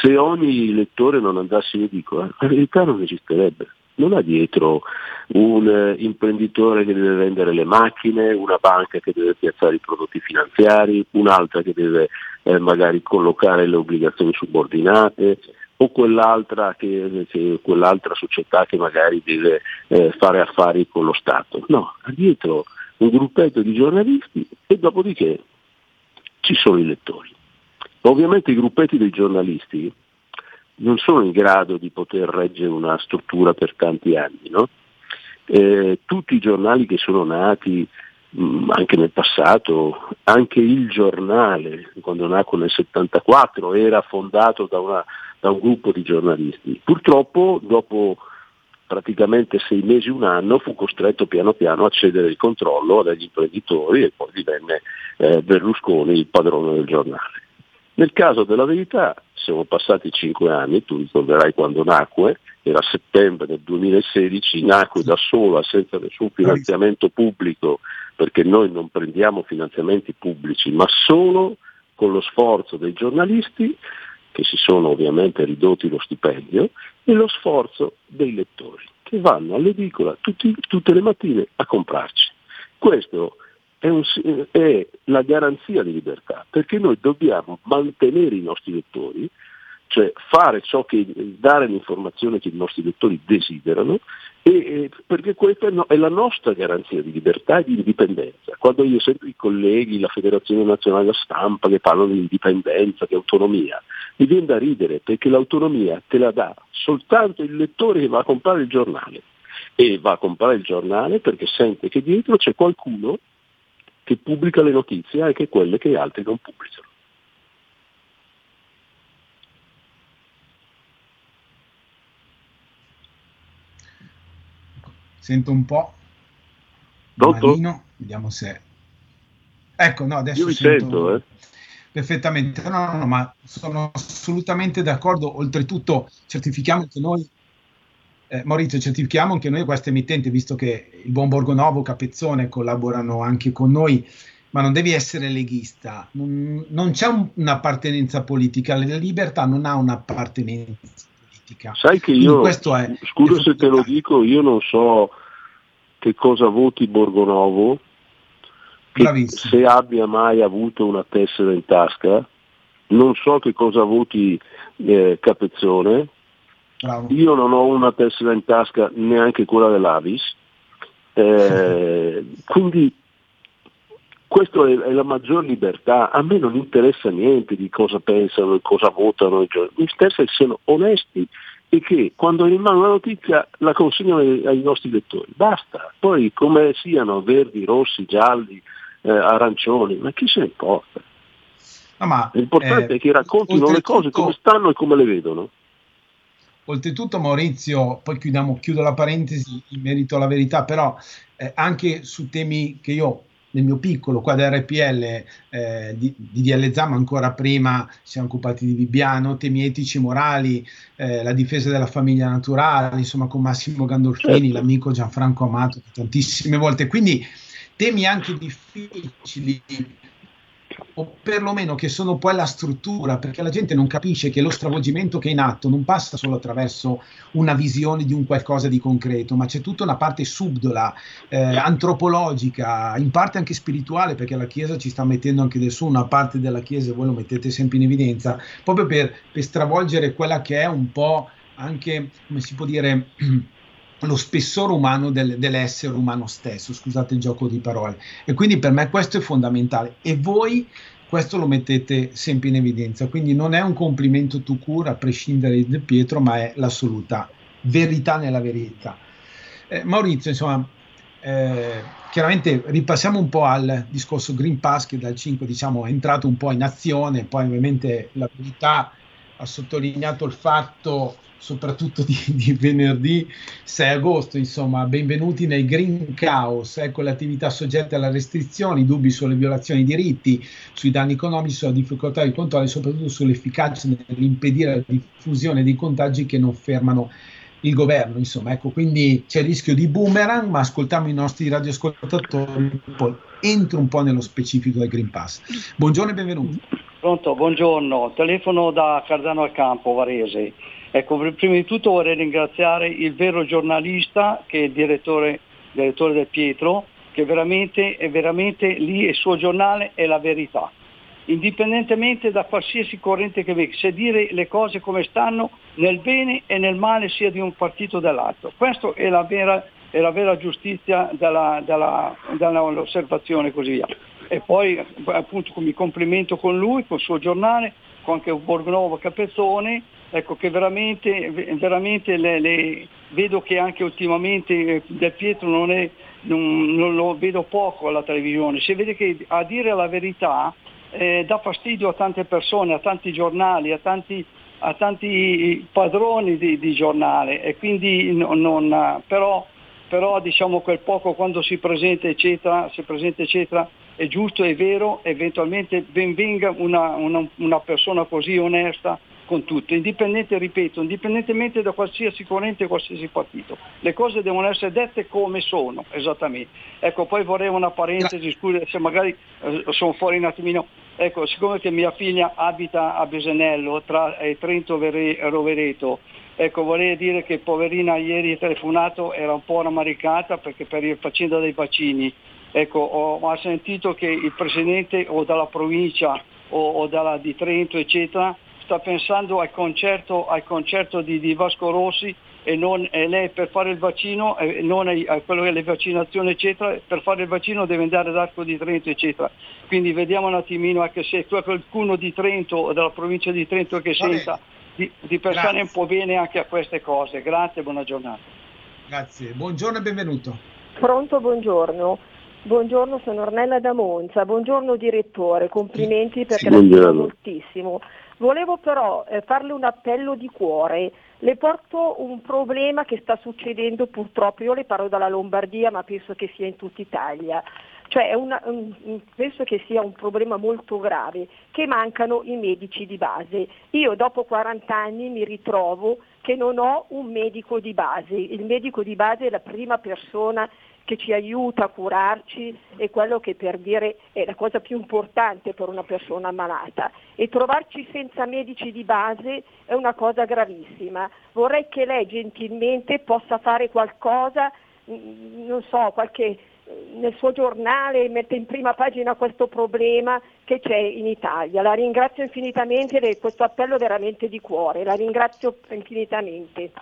se ogni lettore non andasse in edicola, la verità non esisterebbe non ha dietro un eh, imprenditore che deve vendere le macchine, una banca che deve piazzare i prodotti finanziari, un'altra che deve eh, magari collocare le obbligazioni subordinate o quell'altra, che, che, quell'altra società che magari deve eh, fare affari con lo Stato. No, ha dietro un gruppetto di giornalisti e dopodiché ci sono i lettori. Ovviamente i gruppetti dei giornalisti non sono in grado di poter reggere una struttura per tanti anni. No? Eh, tutti i giornali che sono nati mh, mm, anche nel passato, anche il giornale, quando nacque nel 74, era fondato da, una, da un gruppo di giornalisti. Purtroppo dopo praticamente sei mesi, un anno, fu costretto piano piano a cedere il controllo dagli imprenditori e poi divenne eh, Berlusconi il padrone del giornale. Nel caso della verità siamo passati cinque anni, tu ricorderai quando nacque, era settembre del 2016, nacque da sola senza nessun finanziamento pubblico, perché noi non prendiamo finanziamenti pubblici, ma solo con lo sforzo dei giornalisti, che si sono ovviamente ridotti lo stipendio, e lo sforzo dei lettori, che vanno all'edicola tutti, tutte le mattine a comprarci. Questo è, un, è, la garanzia di libertà, perché noi dobbiamo mantenere i nostri lettori, cioè fare ciò che, dare l'informazione che i nostri lettori desiderano, e, perché questa è la nostra garanzia di libertà e di indipendenza. Quando io sento i colleghi, la Federazione Nazionale della Stampa che parlano di indipendenza, di autonomia, mi viene da ridere perché l'autonomia te la dà soltanto il lettore che va a comprare il giornale e va a comprare il giornale perché sente che dietro c'è qualcuno che pubblica le notizie anche quelle che altri non pubblicano. Sento un po'. Marino, vediamo se... Ecco, no, adesso Io vi sento... sento, eh. Perfettamente, no, no, no, ma sono assolutamente d'accordo. Oltretutto certifichiamo che noi eh, Maurizio, certifichiamo anche noi questa emittente, visto che il buon Borgonovo, Capezzone collaborano anche con noi, ma non devi essere leghista, non, non c'è un, un'appartenenza politica, la libertà non ha un'appartenenza politica. Sai che io, è, scusa se te lo dico, io non so che cosa voti Borgonovo, se abbia mai avuto una tessera in tasca, non so che cosa voti eh, Capezzone, Bravo. Io non ho una tessera in tasca, neanche quella dell'Avis, eh, quindi questa è, è, la maggior libertà. A me non interessa niente di cosa pensano e cosa votano, mi interessa che siano onesti e che quando in mano una notizia la consegnano ai, ai nostri lettori. Basta. Poi come siano verdi, rossi, gialli, eh, arancioni, ma chi se ne importa? No, ma, L'importante eh, è che raccontino le cose come stanno e come le vedono. Oltretutto Maurizio, poi chiudiamo, chiudo la parentesi in merito alla verità, però eh, anche su temi che io nel mio piccolo qua da RPL eh, di, di DL Zam ancora prima siamo occupati di Bibbiano, temi etici, morali, eh, la difesa della famiglia naturale, insomma con Massimo Gandolfini, certo. l'amico Gianfranco Amato tantissime volte, quindi temi anche difficili o perlomeno che sono poi la struttura, perché la gente non capisce che lo stravolgimento che è in atto non passa solo attraverso una visione di un qualcosa di concreto, ma c'è tutta una parte subdola, eh, antropologica, in parte anche spirituale, perché la Chiesa ci sta mettendo anche del suo, una parte della Chiesa, voi lo mettete sempre in evidenza, proprio per, per stravolgere quella che è un po' anche, come si può dire, lo spessore umano del, dell'essere umano stesso, scusate il gioco di parole. E quindi per me questo è fondamentale e voi questo lo mettete sempre in evidenza, quindi non è un complimento tu cura a prescindere da Pietro, ma è l'assoluta verità nella verità. Eh, Maurizio, insomma, eh, chiaramente ripassiamo un po' al discorso Green Pass che dal 5 diciamo, è entrato un po' in azione, poi ovviamente la verità ha sottolineato il fatto soprattutto di, di, venerdì 6 agosto. Insomma, benvenuti nel Green Chaos, ecco le attività soggette alle restrizioni, dubbi sulle violazioni di diritti, sui danni economici, sulla difficoltà di controllo e soprattutto sull'efficacia nell'impedire la diffusione dei contagi che non fermano il governo. Insomma, ecco, quindi c'è il rischio di boomerang, ma ascoltiamo i nostri radioascoltatori, poi entro un po' nello specifico del Green Pass. Buongiorno e benvenuti. Pronto, buongiorno, telefono da Cardano al Campo, Varese. Ecco, prima di tutto vorrei ringraziare il vero giornalista che è il direttore, direttore del Pietro, che veramente veramente lì il suo giornale è la verità. Indipendentemente da qualsiasi corrente che venga, se dire le cose come stanno, nel bene e nel male sia di un partito o dell'altro. Questa è la vera, è la vera giustizia dell'osservazione e così via. E poi appunto mi complimento con lui, col suo giornale, con anche Borgonovo Capezzone, ecco che veramente, veramente le, le, vedo che anche ultimamente eh, Del Pietro non, è, non, non, lo vedo poco alla televisione, si vede che a dire la verità eh, dà fastidio a tante persone, a tanti giornali, a tanti, a tanti padroni di, di, giornale. E quindi non, però, però diciamo quel poco quando si presenta eccetera, si presenta eccetera è giusto, è vero, eventualmente benvenga una, una, una persona così onesta con tutto, indipendente, ripeto, indipendentemente da qualsiasi corrente qualsiasi partito. Le cose devono essere dette come sono, esattamente. Ecco, poi vorrei una parentesi, scusa se magari eh, sono fuori un attimino. Ecco, siccome che mia figlia abita a Besenello, tra eh, Trento e Rovereto, ecco, vorrei dire che poverina ieri telefonato era un po' rammaricata perché per il faccenda dei vaccini. Ecco, ho, ho sentito che il presidente o dalla provincia o, o dalla, di Trento, eccetera, sta pensando al concerto, al concerto di, di, Vasco Rossi e, non, e lei per fare il vaccino, e non a quello che è le vaccinazioni eccetera, per fare il vaccino deve andare ad Arco di Trento eccetera. Quindi vediamo un attimino anche se qualcuno di Trento o della provincia di Trento che Vabbè. senta di, di pensare Grazie. un po' bene anche a queste cose. Grazie, buona giornata. Grazie, buongiorno e benvenuto. Pronto, buongiorno. Buongiorno, sono Ornella da Monza. Buongiorno direttore, complimenti perché la stimo moltissimo. Volevo però eh, farle un appello di cuore. Le porto un problema che sta succedendo purtroppo, io le parlo dalla Lombardia ma penso che sia in tutta Italia. Cioè una, un, penso che sia un problema molto grave, che mancano i medici di base. Io dopo 40 anni mi ritrovo che non ho un medico di base. Il medico di base è la prima persona che ci aiuta a curarci è quello che per dire è la cosa più importante per una persona malata e trovarci senza medici di base è una cosa gravissima. Vorrei che lei gentilmente possa fare qualcosa, mm, non so, qualche, nel suo giornale mette in prima pagina questo problema che c'è in Italia. La ringrazio infinitamente di questo appello veramente di cuore, la ringrazio infinitamente.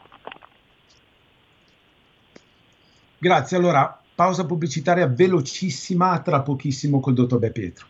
Grazie, allora pausa pubblicitaria velocissima tra pochissimo col dottor Be Pietro.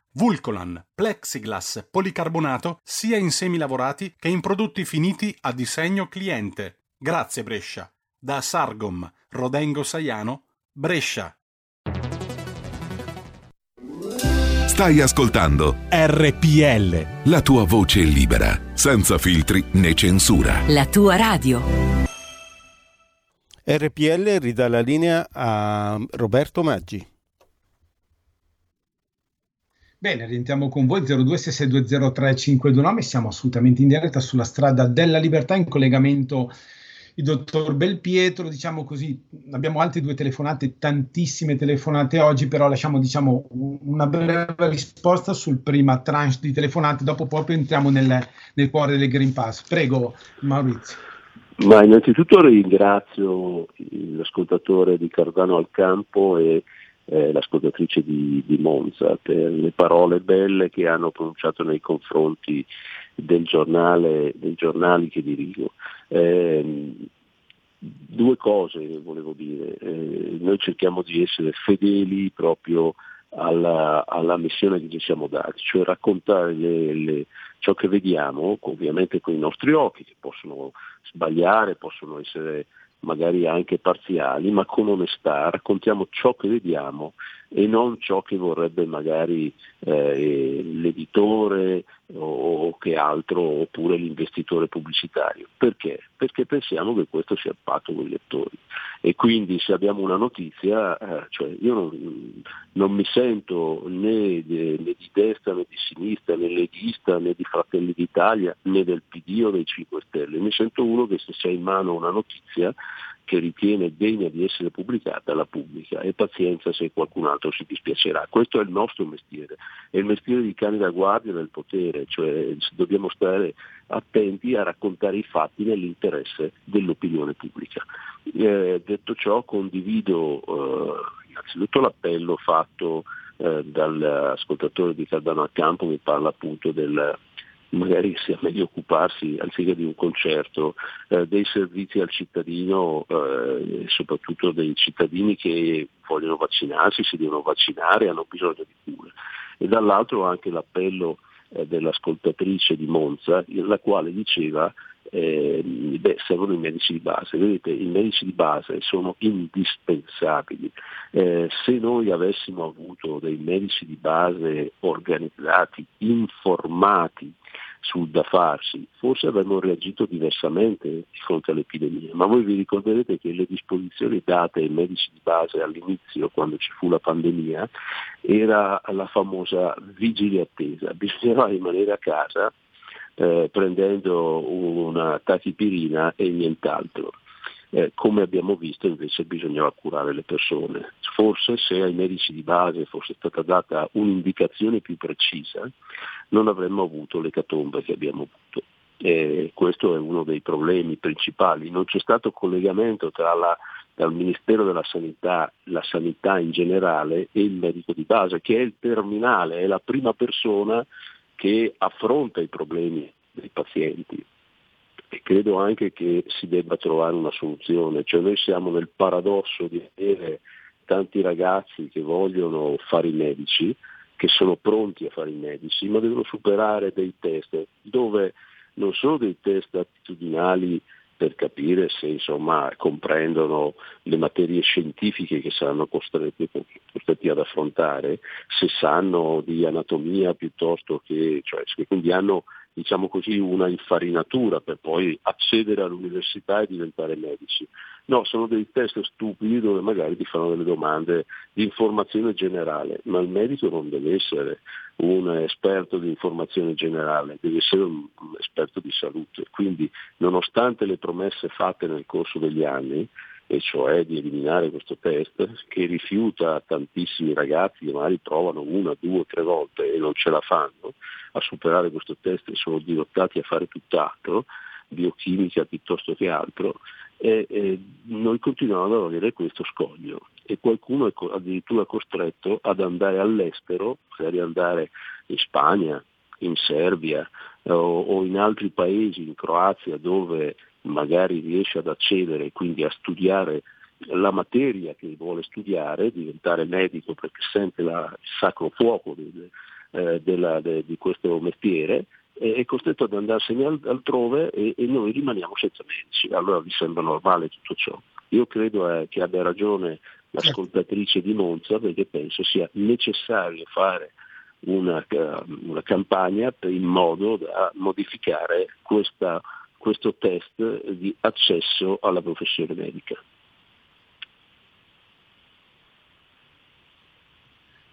Vulcolan, plexiglass, policarbonato sia in semi lavorati che in prodotti finiti a disegno cliente. Grazie Brescia. Da Sargom, Rodengo Saiano, Brescia. Stai ascoltando RPL. la tua voce libera, senza filtri né censura. La tua radio. RPL ridà la linea a Roberto Maggi. Bene, rientriamo con voi 0266203529, siamo assolutamente in diretta sulla strada della libertà in collegamento il dottor Belpietro, diciamo così, abbiamo altre due telefonate, tantissime telefonate oggi, però lasciamo diciamo una breve risposta sul prima tranche di telefonate, dopo proprio entriamo nel, nel cuore del Green Pass. Prego Maurizio. Ma innanzitutto ringrazio l'ascoltatore di Cardano al campo e eh, l'ascoltatrice di, di Monza per le parole belle che hanno pronunciato nei confronti del giornale, dei giornali che dirigo. Eh, due cose volevo dire, eh, noi cerchiamo di essere fedeli proprio alla, alla, missione che ci siamo dati, cioè raccontare le, le, ciò che vediamo, ovviamente con i nostri occhi, che possono sbagliare, possono essere magari anche parziali, ma con onestà raccontiamo ciò che vediamo e non ciò che vorrebbe magari eh, l'editore o, o, che altro, oppure l'investitore pubblicitario. Perché? Perché pensiamo che questo sia fatto con i lettori. E quindi se abbiamo una notizia, eh, cioè io non, non, mi sento né, de, né, di destra né di sinistra, né leghista né di Fratelli d'Italia né del PD o dei 5 Stelle, mi sento uno che se c'è in mano una notizia che ritiene degna di essere pubblicata la pubblica e pazienza se qualcun altro si dispiacerà. Questo è il nostro mestiere, è il mestiere di cani da guardia del potere, cioè dobbiamo stare attenti a raccontare i fatti nell'interesse dell'opinione pubblica. Eh, detto ciò condivido eh, innanzitutto l'appello fatto eh, dall'ascoltatore di Cardano al Campo che parla appunto del magari sia meglio occuparsi, anziché di un concerto, eh, dei servizi al cittadino eh, soprattutto dei cittadini che vogliono vaccinarsi, si devono vaccinare, hanno bisogno di cure. E dall'altro anche l'appello eh, dell'ascoltatrice di Monza, la quale diceva eh, beh, servono i medici di base. Vedete, i medici di base sono indispensabili. Eh, se noi avessimo avuto dei medici di base organizzati, informati, sul da farsi, forse avremmo reagito diversamente di fronte all'epidemia, ma voi vi ricorderete che le disposizioni date ai medici di base all'inizio, quando ci fu la pandemia, era la famosa vigilia attesa, bisognava rimanere a casa eh, prendendo una tachipirina e nient'altro. Eh, come abbiamo visto invece bisognava curare le persone. Forse se ai medici di base fosse stata data un'indicazione più precisa non avremmo avuto l'ecatombe che abbiamo avuto. Eh, questo è uno dei problemi principali. Non c'è stato collegamento tra la, dal Ministero della Sanità, la sanità in generale e il medico di base, che è il terminale, è la prima persona che affronta i problemi dei pazienti. E credo anche che si debba trovare una soluzione, cioè noi siamo nel paradosso di avere tanti ragazzi che vogliono fare i medici, che sono pronti a fare i medici, ma devono superare dei test dove non sono dei test attitudinali per capire se insomma, comprendono le materie scientifiche che saranno costretti, costretti, ad affrontare, se sanno di anatomia piuttosto che, cioè, quindi hanno diciamo così, una infarinatura per poi accedere all'università e diventare medici. No, sono dei test stupidi dove magari ti fanno delle domande di informazione generale, ma il medico non deve essere un esperto di informazione generale, deve essere un, esperto di salute. Quindi nonostante le promesse fatte nel corso degli anni, e cioè di eliminare questo test che rifiuta tantissimi ragazzi magari provano una, due, tre volte e non ce la fanno a superare questo test e sono dirottati a fare tutt'altro, biochimica piuttosto che altro, e, e noi continuiamo ad avere questo scoglio. E qualcuno è addirittura costretto ad andare all'estero, magari andare in Spagna, in Serbia o, o in altri paesi, in Croazia, dove magari riesce ad accedere e quindi a studiare la materia che vuole studiare, diventare medico perché sente la, il sacro fuoco di, eh, della, de, di questo mestiere, è costretto ad andarsene altrove e, e, noi rimaniamo senza medici. Allora vi sembra normale tutto ciò? Io credo eh, che abbia ragione l'ascoltatrice di Monza perché penso sia necessario fare una, una campagna in modo da modificare questa questo test di accesso alla professione medica.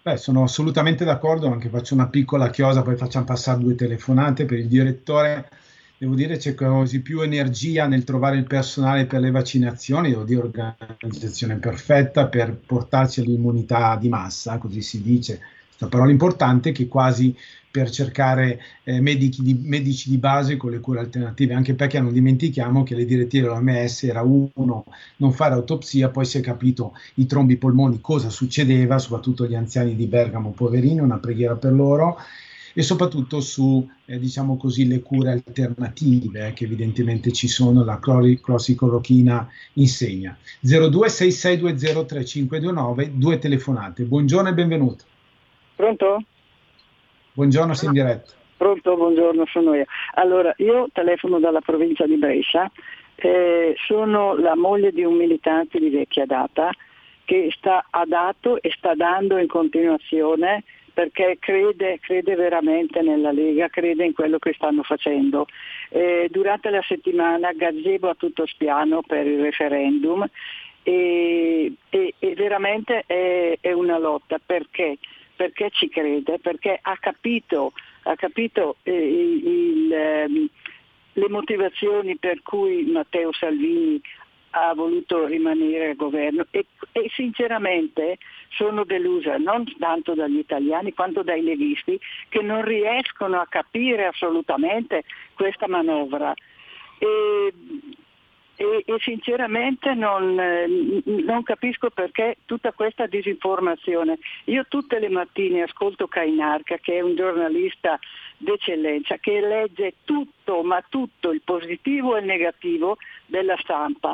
Beh, sono assolutamente d'accordo, anche faccio una piccola chiosa, poi facciamo passare due telefonate per il direttore. Devo dire c'è quasi più energia nel trovare il personale per le vaccinazioni, devo dire organizzazione perfetta per portarci all'immunità di massa, così si dice. La parola importante che quasi per cercare eh, medici, di, medici, di, base con le cure alternative, anche perché non dimentichiamo che le direttive dell'OMS era uno, non fare autopsia, poi si è capito i trombi polmoni cosa succedeva, soprattutto gli anziani di Bergamo, poverini, una preghiera per loro, e soprattutto su, eh, diciamo così, le cure alternative eh, che evidentemente ci sono, la cloricolochina insegna. 0266203529, due telefonate. Buongiorno e benvenuto. Pronto? Buongiorno, sei in diretta. Pronto, buongiorno, sono io. Allora, io telefono dalla provincia di Brescia, eh, sono la moglie di un militante di vecchia data che sta, ha dato e sta dando in continuazione perché crede, crede, veramente nella Lega, crede in quello che stanno facendo. Eh, durante la settimana gazebo a tutto spiano per il referendum e, e, e veramente è, è, una lotta perché perché ci crede, perché ha capito, ha capito eh, il, eh, le motivazioni per cui Matteo Salvini ha voluto rimanere al governo e, e, sinceramente sono delusa non tanto dagli italiani quanto dai leghisti che non riescono a capire assolutamente questa manovra. E e, e sinceramente non, eh, non, capisco perché tutta questa disinformazione. Io tutte le mattine ascolto Cainarca, che è un giornalista d'eccellenza, che legge tutto, ma tutto, il positivo e il negativo della stampa.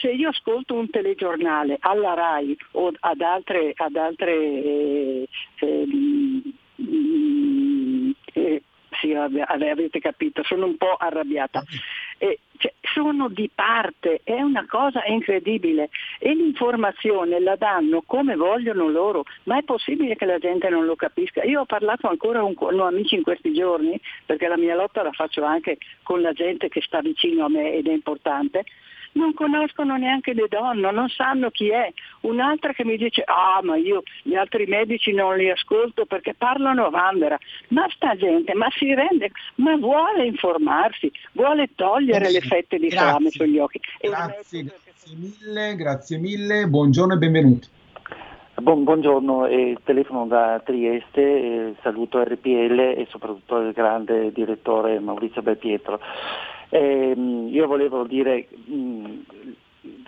Se io ascolto un telegiornale alla RAI o ad altre, ad altre eh, eh, mm, eh, sì, avete capito, sono un po' arrabbiata. E, cioè, sono di parte, è una cosa incredibile e l'informazione la danno come vogliono loro, ma è possibile che la gente non lo capisca? Io ho parlato ancora con, con amici in questi giorni, perché la mia lotta la faccio anche con la gente che sta vicino a me ed è importante, non conoscono neanche le donne, non sanno chi è. Un'altra che mi dice, ah ma io gli altri medici non li ascolto perché parlano a vanvera. Ma sta gente, ma si rende, ma vuole informarsi, vuole togliere le fette di grazie, salame sugli occhi. Grazie, grazie mille, grazie mille, buongiorno e benvenuti. Buon, buongiorno, eh, telefono da Trieste, eh, saluto RPL e soprattutto il grande direttore Maurizio Belpietro. Eh, io volevo dire mh,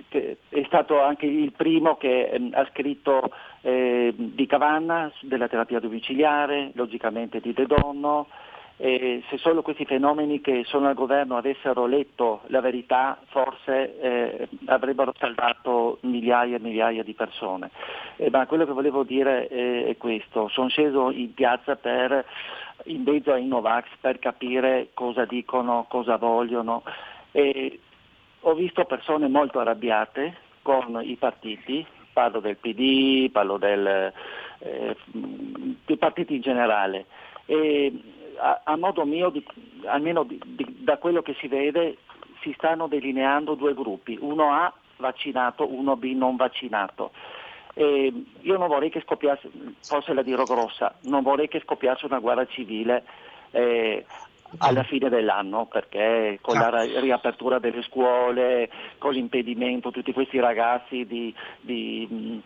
che è stato anche il primo che mh, ha scritto eh, di Cavanna, della terapia domiciliare, logicamente di De Donno, e se solo questi fenomeni che sono al governo avessero letto la verità, forse eh, avrebbero salvato migliaia e migliaia di persone. Eh, ma quello che volevo dire è, è questo, sono sceso in piazza per in mezzo ai Novax per capire cosa dicono, cosa vogliono. E ho visto persone molto arrabbiate con i partiti, parlo del PD, parlo del, eh, dei partiti in generale. E a, a modo mio, di, almeno di, di, da quello che si vede, si stanno delineando due gruppi, uno A vaccinato, uno B non vaccinato. E io non vorrei che scoppiasse, forse la dirò grossa, non vorrei che scoppiasse una guerra civile eh, alla fine dell'anno, perché con la riapertura delle scuole, con l'impedimento, tutti questi ragazzi di, di,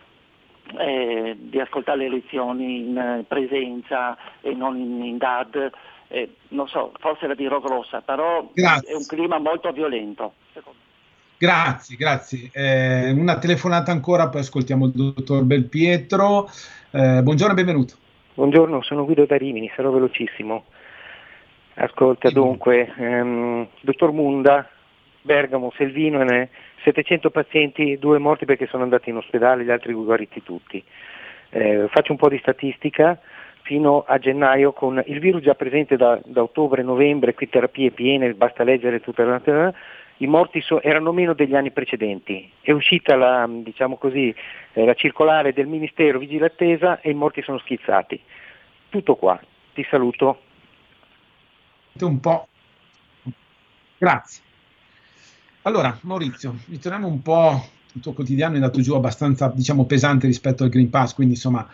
eh, di ascoltare le lezioni in presenza e non in, in DAD, eh, non so, forse la dirò grossa, però Grazie. è un clima molto violento. Grazie, grazie. Eh, una telefonata ancora, poi ascoltiamo il dottor Belpietro. Eh, buongiorno e benvenuto. Buongiorno, sono Guido da Rimini, sarò velocissimo. Ascolta dunque, ehm, dottor Munda, Bergamo, Selvinone, 700 pazienti, due morti perché sono andati in ospedale, gli altri guariti tutti. Eh, faccio un po' di statistica, fino a gennaio con il virus già presente da, da ottobre-novembre, qui terapie piene, basta leggere tutta la i morti so, erano meno degli anni precedenti. È uscita la, diciamo così, eh, la circolare del Ministero Vigile e i morti sono schizzati. Tutto qua. Ti saluto. Un po'. Grazie. Allora, Maurizio, ritorniamo un po'. Il tuo quotidiano è andato giù abbastanza, diciamo, pesante rispetto al Green Pass, quindi insomma,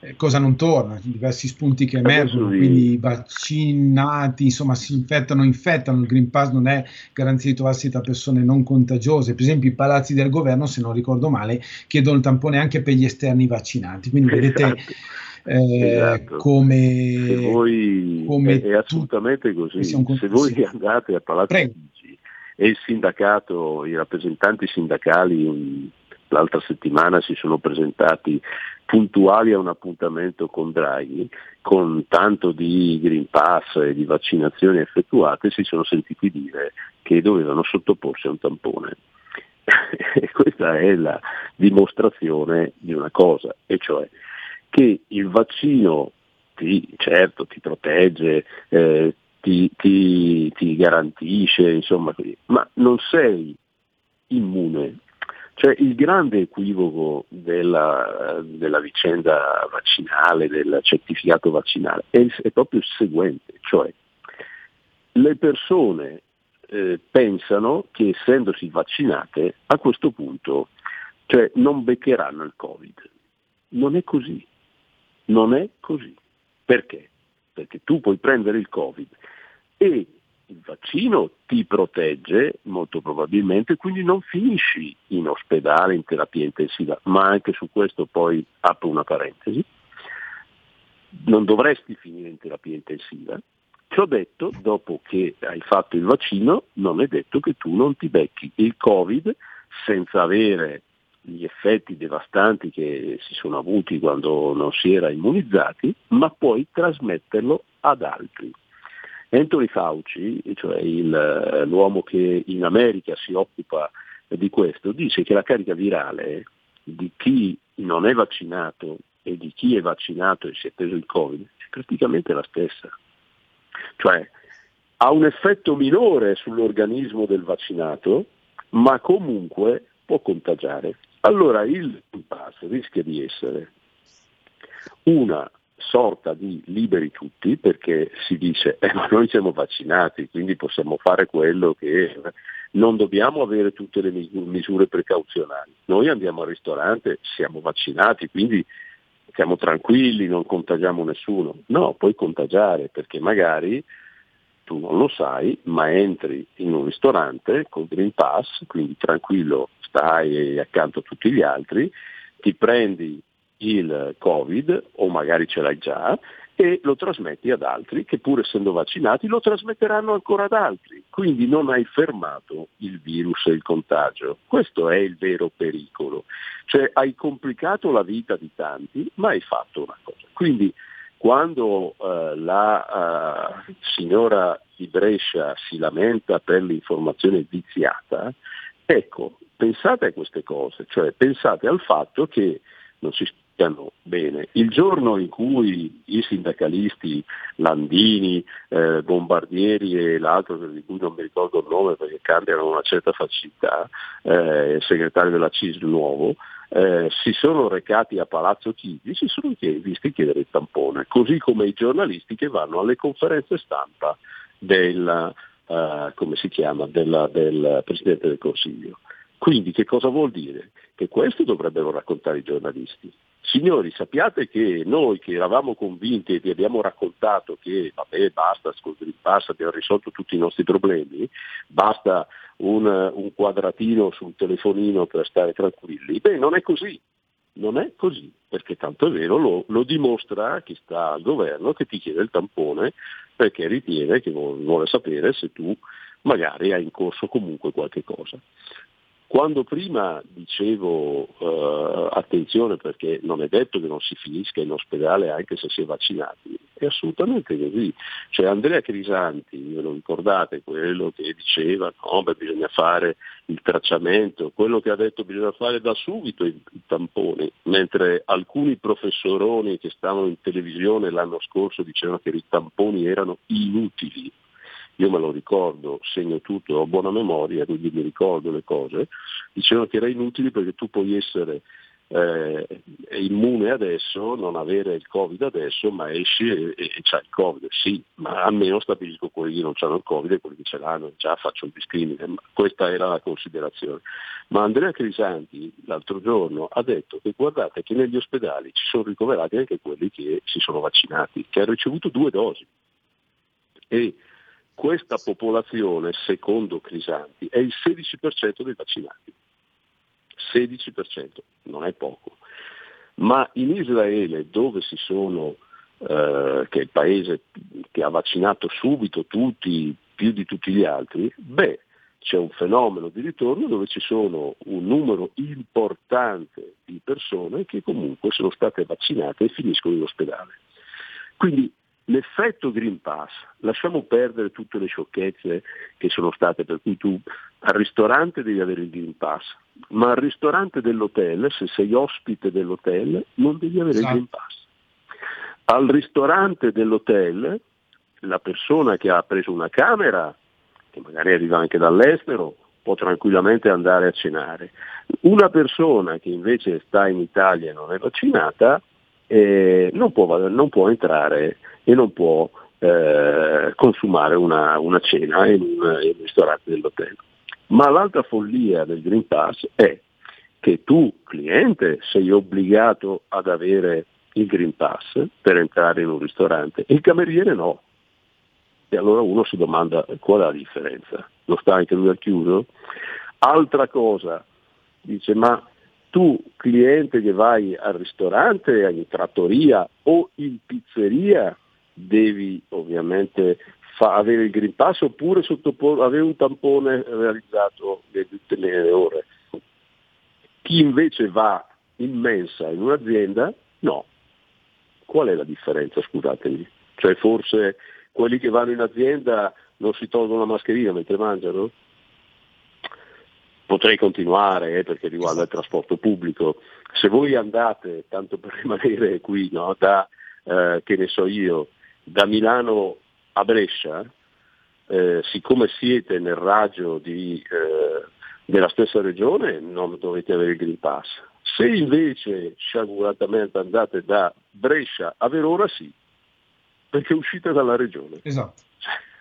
eh, cosa non torna? Diversi spunti che emergono, quindi vaccinati, insomma, si infettano, infettano. Il Green Pass non è garanzia di trovarsi tra persone non contagiose. Per esempio, i palazzi del governo, se non ricordo male, chiedono il tampone anche per gli esterni vaccinati. Quindi vedete. Esatto. Eh, Esatto. come, voi, come è, è assolutamente così. Se voi andate a Palazzo Prego. Chigi e il sindacato, i rappresentanti sindacali un- l'altra settimana si sono presentati puntuali a un appuntamento con Draghi, con tanto di Green Pass e di vaccinazioni effettuate, si sono sentiti dire che dovevano sottoporsi a un tampone. questa è la dimostrazione di una cosa, e cioè che il vaccino ti, certo ti protegge, eh, ti, ti- ti garantisce, insomma, ma non sei immune. Cioè il grande equivoco della, della vicenda vaccinale, del certificato vaccinale, è, è proprio il seguente, cioè le persone eh, pensano che essendosi vaccinate a questo punto cioè, non beccheranno il Covid. Non è così. Non è così. Perché? Perché tu puoi prendere il Covid e il vaccino ti protegge molto probabilmente, quindi non finisci in ospedale, in terapia intensiva, ma anche su questo poi apro una parentesi. Non dovresti finire in terapia intensiva. Ciò detto, dopo che hai fatto il vaccino, non è detto che tu non ti becchi il Covid senza avere gli effetti devastanti che si sono avuti quando non si era immunizzati, ma puoi trasmetterlo ad altri. Anthony Fauci, cioè il- l'uomo che in America si occupa di questo, dice che la carica virale di chi non è vaccinato e di chi è vaccinato e si è preso il Covid è praticamente la stessa. Cioè ha un effetto minore sull'organismo del vaccinato, ma comunque può contagiare. Allora il pass rischia di essere una sorta di liberi tutti perché si dice eh, ma noi siamo vaccinati quindi possiamo fare quello che non dobbiamo avere tutte le misure precauzionali. Noi andiamo al ristorante, siamo vaccinati, quindi siamo tranquilli, non contagiamo nessuno. No, puoi contagiare perché magari tu non lo sai, ma entri in un ristorante con Green Pass, quindi tranquillo, stai accanto a tutti gli altri, ti prendi il Covid o magari ce l'hai già e lo trasmetti ad altri che pur essendo vaccinati lo trasmetteranno ancora ad altri. Quindi non hai fermato il virus e il contagio. Questo è il vero pericolo. Cioè hai complicato la vita di tanti, ma hai fatto una cosa. Quindi quando eh, la uh, signora di Brescia si lamenta per l'informazione viziata, ecco, pensate a queste cose, cioè pensate al fatto che non si spiegano bene. Il giorno in cui i sindacalisti Landini, eh, Bombardieri e l'altro di cui non mi ricordo il nome perché cambiano una certa facilità, eh, segretario della CIS nuovo, eh, si sono recati a Palazzo Chigi, si sono visti chiedere il tampone, così come i giornalisti che vanno alle conferenze stampa del, si chiama, della, del Presidente del Consiglio. Quindi che cosa vuol dire? Che questo dovrebbero raccontare i giornalisti. Signori, sappiate che noi che eravamo convinti e vi abbiamo raccontato che vabbè basta, Pass abbiamo risolto tutti i nostri problemi, basta un, un quadratino sul telefonino per stare tranquilli, beh non è così, non è così, perché tanto è vero lo, lo, dimostra chi sta al governo che ti chiede il tampone perché ritiene che vuole sapere se tu magari hai in corso comunque qualche cosa. Quando prima dicevo eh, attenzione perché non è detto che non si finisca in ospedale anche se si è vaccinati, è assolutamente così. Cioè Andrea Crisanti, ve lo ricordate, quello che diceva no, beh, bisogna fare il tracciamento, quello che ha detto bisogna fare da subito i, i tamponi, mentre alcuni professoroni che stavano in televisione l'anno scorso dicevano che i tamponi erano inutili io me lo ricordo, segno tutto, ho buona memoria, quindi mi ricordo le cose, dicevano che era inutile perché tu puoi essere eh, immune adesso, non avere il Covid adesso, ma esci e, e, e c'hai il Covid. Sì, ma almeno stabilisco quelli che non hanno il Covid e quelli che ce l'hanno, già faccio il discrimine. Questa era la considerazione. Ma Andrea Crisanti l'altro giorno ha detto che guardate che negli ospedali ci sono ricoverati anche quelli che si sono vaccinati, che hanno ricevuto due dosi. E questa popolazione, secondo Crisanti, è il 16% dei vaccinati. 16%, non è poco. Ma in Israele, dove si sono, eh, che è il paese che ha vaccinato subito tutti, più di tutti gli altri, beh, c'è un fenomeno di ritorno dove ci sono un numero importante di persone che comunque sono state vaccinate e finiscono in ospedale. Quindi L'effetto Green Pass, lasciamo perdere tutte le sciocchezze che sono state, per cui tu al ristorante devi avere il Green Pass, ma al ristorante dell'hotel, se sei ospite dell'hotel, non devi avere esatto. il Green Pass. Al ristorante dell'hotel, la persona che ha preso una camera, che magari arriva anche dall'estero, può tranquillamente andare a cenare. Una persona che invece sta in Italia e non è vaccinata, eh, non, può, non può entrare e non può eh, consumare una, una cena in un, ristorante dell'hotel. Ma l'altra follia del Green Pass è che tu, cliente, sei obbligato ad avere il Green Pass per entrare in un ristorante, il cameriere no. E allora uno si domanda qual è la differenza? Lo sta anche lui al chiuso? Altra cosa, dice ma tu cliente che vai al ristorante, in trattoria o in pizzeria devi ovviamente fa, avere il Green Pass oppure avere un tampone realizzato nelle ultime ore. Chi invece va in mensa in un'azienda, no. Qual è la differenza, scusatemi? Cioè forse quelli che vanno in azienda non si tolgono la mascherina mentre mangiano? Potrei continuare eh, perché riguarda il trasporto pubblico. Se voi andate, tanto per rimanere qui, no, da, eh, che ne so io, da Milano a Brescia, eh, siccome siete nel raggio di, eh, della stessa regione non dovete avere il Green Pass. Se invece sciaguratamente andate da Brescia a Verona sì, perché uscite dalla regione. Esatto.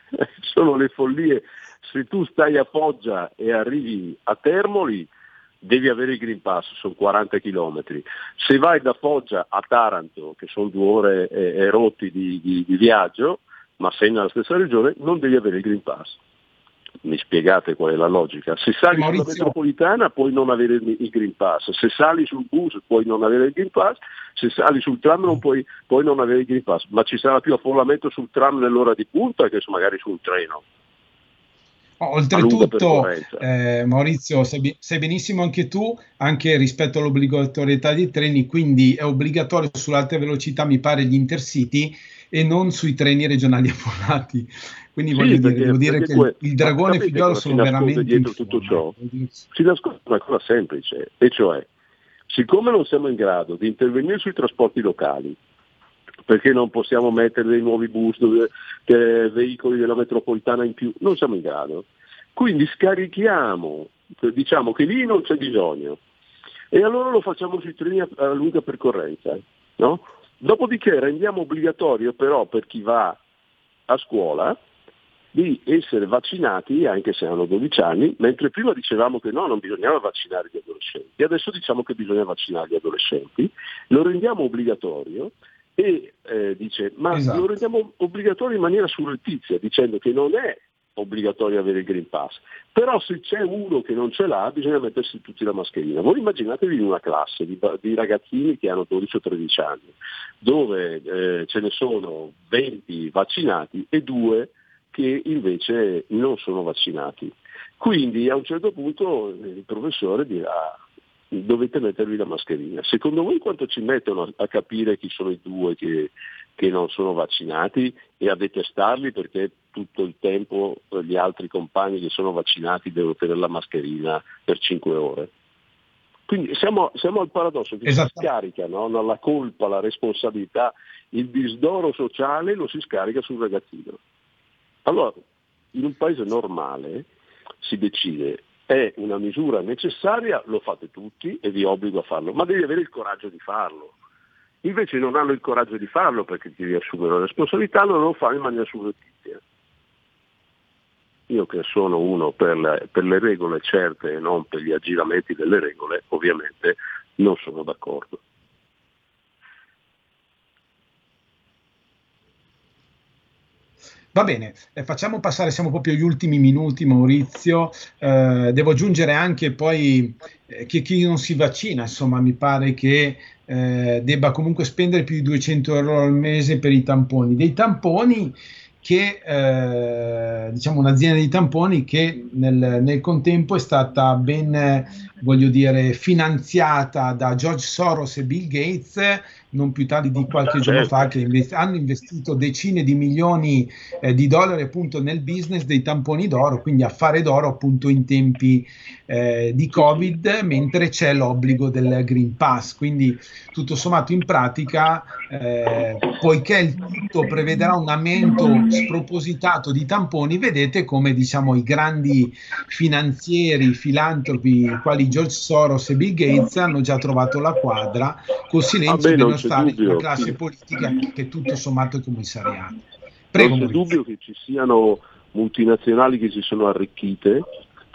Sono le follie. Se tu stai a Foggia e arrivi a Termoli, devi avere il Green Pass, sono 40 km. Se vai da Foggia a Taranto, che sono due ore e, e rotti di, di, di viaggio, ma sei nella stessa regione, non devi avere il Green Pass mi spiegate qual è la logica. Se sali Maurizio. sulla metropolitana puoi non avere il Green Pass, se sali sul bus puoi non avere il Green Pass, se sali sul tram non puoi, puoi non avere il Green Pass, ma ci sarà più affollamento sul tram nell'ora di punta che magari sul treno. Oltretutto, eh, Maurizio, sai, sai, benissimo anche tu, anche rispetto all'obbligatorietà dei treni, quindi è obbligatorio sull'alta velocità, mi pare, gli intercity e non sui treni regionali affollati. Quindi sì, voglio perché, dire, dire che que- il dragone figliolo sono veramente dietro tutto ciò. Si nasconde una cosa semplice, e cioè, siccome non siamo in grado di intervenire sui trasporti locali, perché non possiamo mettere dei nuovi bus, dei veicoli della metropolitana in più, non siamo in grado. Quindi scarichiamo, diciamo che lì non c'è bisogno, e allora lo facciamo sui treni a, a lunga percorrenza. No? Dopodiché rendiamo obbligatorio però per chi va a scuola di essere vaccinati anche se hanno 12 anni, mentre prima dicevamo che no, non bisognava vaccinare gli adolescenti, adesso diciamo che bisogna vaccinare gli adolescenti, lo rendiamo obbligatorio e eh, dice ma esatto. lo rendiamo obbligatorio in maniera surrettizia, dicendo che non è obbligatorio avere il Green Pass, però se c'è uno che non ce l'ha bisogna mettersi tutti la mascherina. Voi immaginatevi in una classe di, di ragazzini che hanno 12 o 13 anni, dove eh, ce ne sono 20 vaccinati e due che invece non sono vaccinati. Quindi a un certo punto il professore dirà dovete mettervi la mascherina. Secondo voi quanto ci mettono a capire chi sono i due che, che non sono vaccinati e a detestarli perché tutto il tempo gli altri compagni che sono vaccinati devono tenere la mascherina per 5 ore? Quindi siamo, siamo al paradosso che esatto. si scarica no? la colpa, la responsabilità, il disdoro sociale lo si scarica sul ragazzino. Allora, in un paese normale si decide è una misura necessaria, lo fate tutti e vi obbligo a farlo, ma devi avere il coraggio di farlo. Invece non hanno il coraggio di farlo perché ti riassumono la responsabilità, non lo fanno in maniera surrettizia. Io che sono uno per, le, per le regole certe e non per gli aggiramenti delle regole, ovviamente non sono d'accordo. Va bene, eh, facciamo passare, siamo proprio agli ultimi minuti Maurizio, eh, devo aggiungere anche poi eh, che chi non si vaccina, insomma mi pare che eh, debba comunque spendere più di 200 euro al mese per i tamponi. Dei tamponi che eh, diciamo un'azienda di tamponi che nel, nel, contempo è stata ben voglio dire finanziata da George Soros e Bill Gates non più tardi di qualche giorno fa, che invest- hanno investito decine di milioni eh, di dollari appunto nel business dei tamponi d'oro, quindi a fare d'oro appunto in tempi eh, di Covid, mentre c'è l'obbligo del Green Pass. Quindi tutto sommato in pratica, eh, poiché il tutto prevederà un aumento spropositato di tamponi, vedete come diciamo i grandi finanzieri, filantropi, quali George Soros e Bill Gates hanno già trovato la quadra col silenzio ah, dello stare dubbio, una classe sì. politica che tutto sommato è commissariata. Prego, non c'è dubbio che ci siano multinazionali che si sono arricchite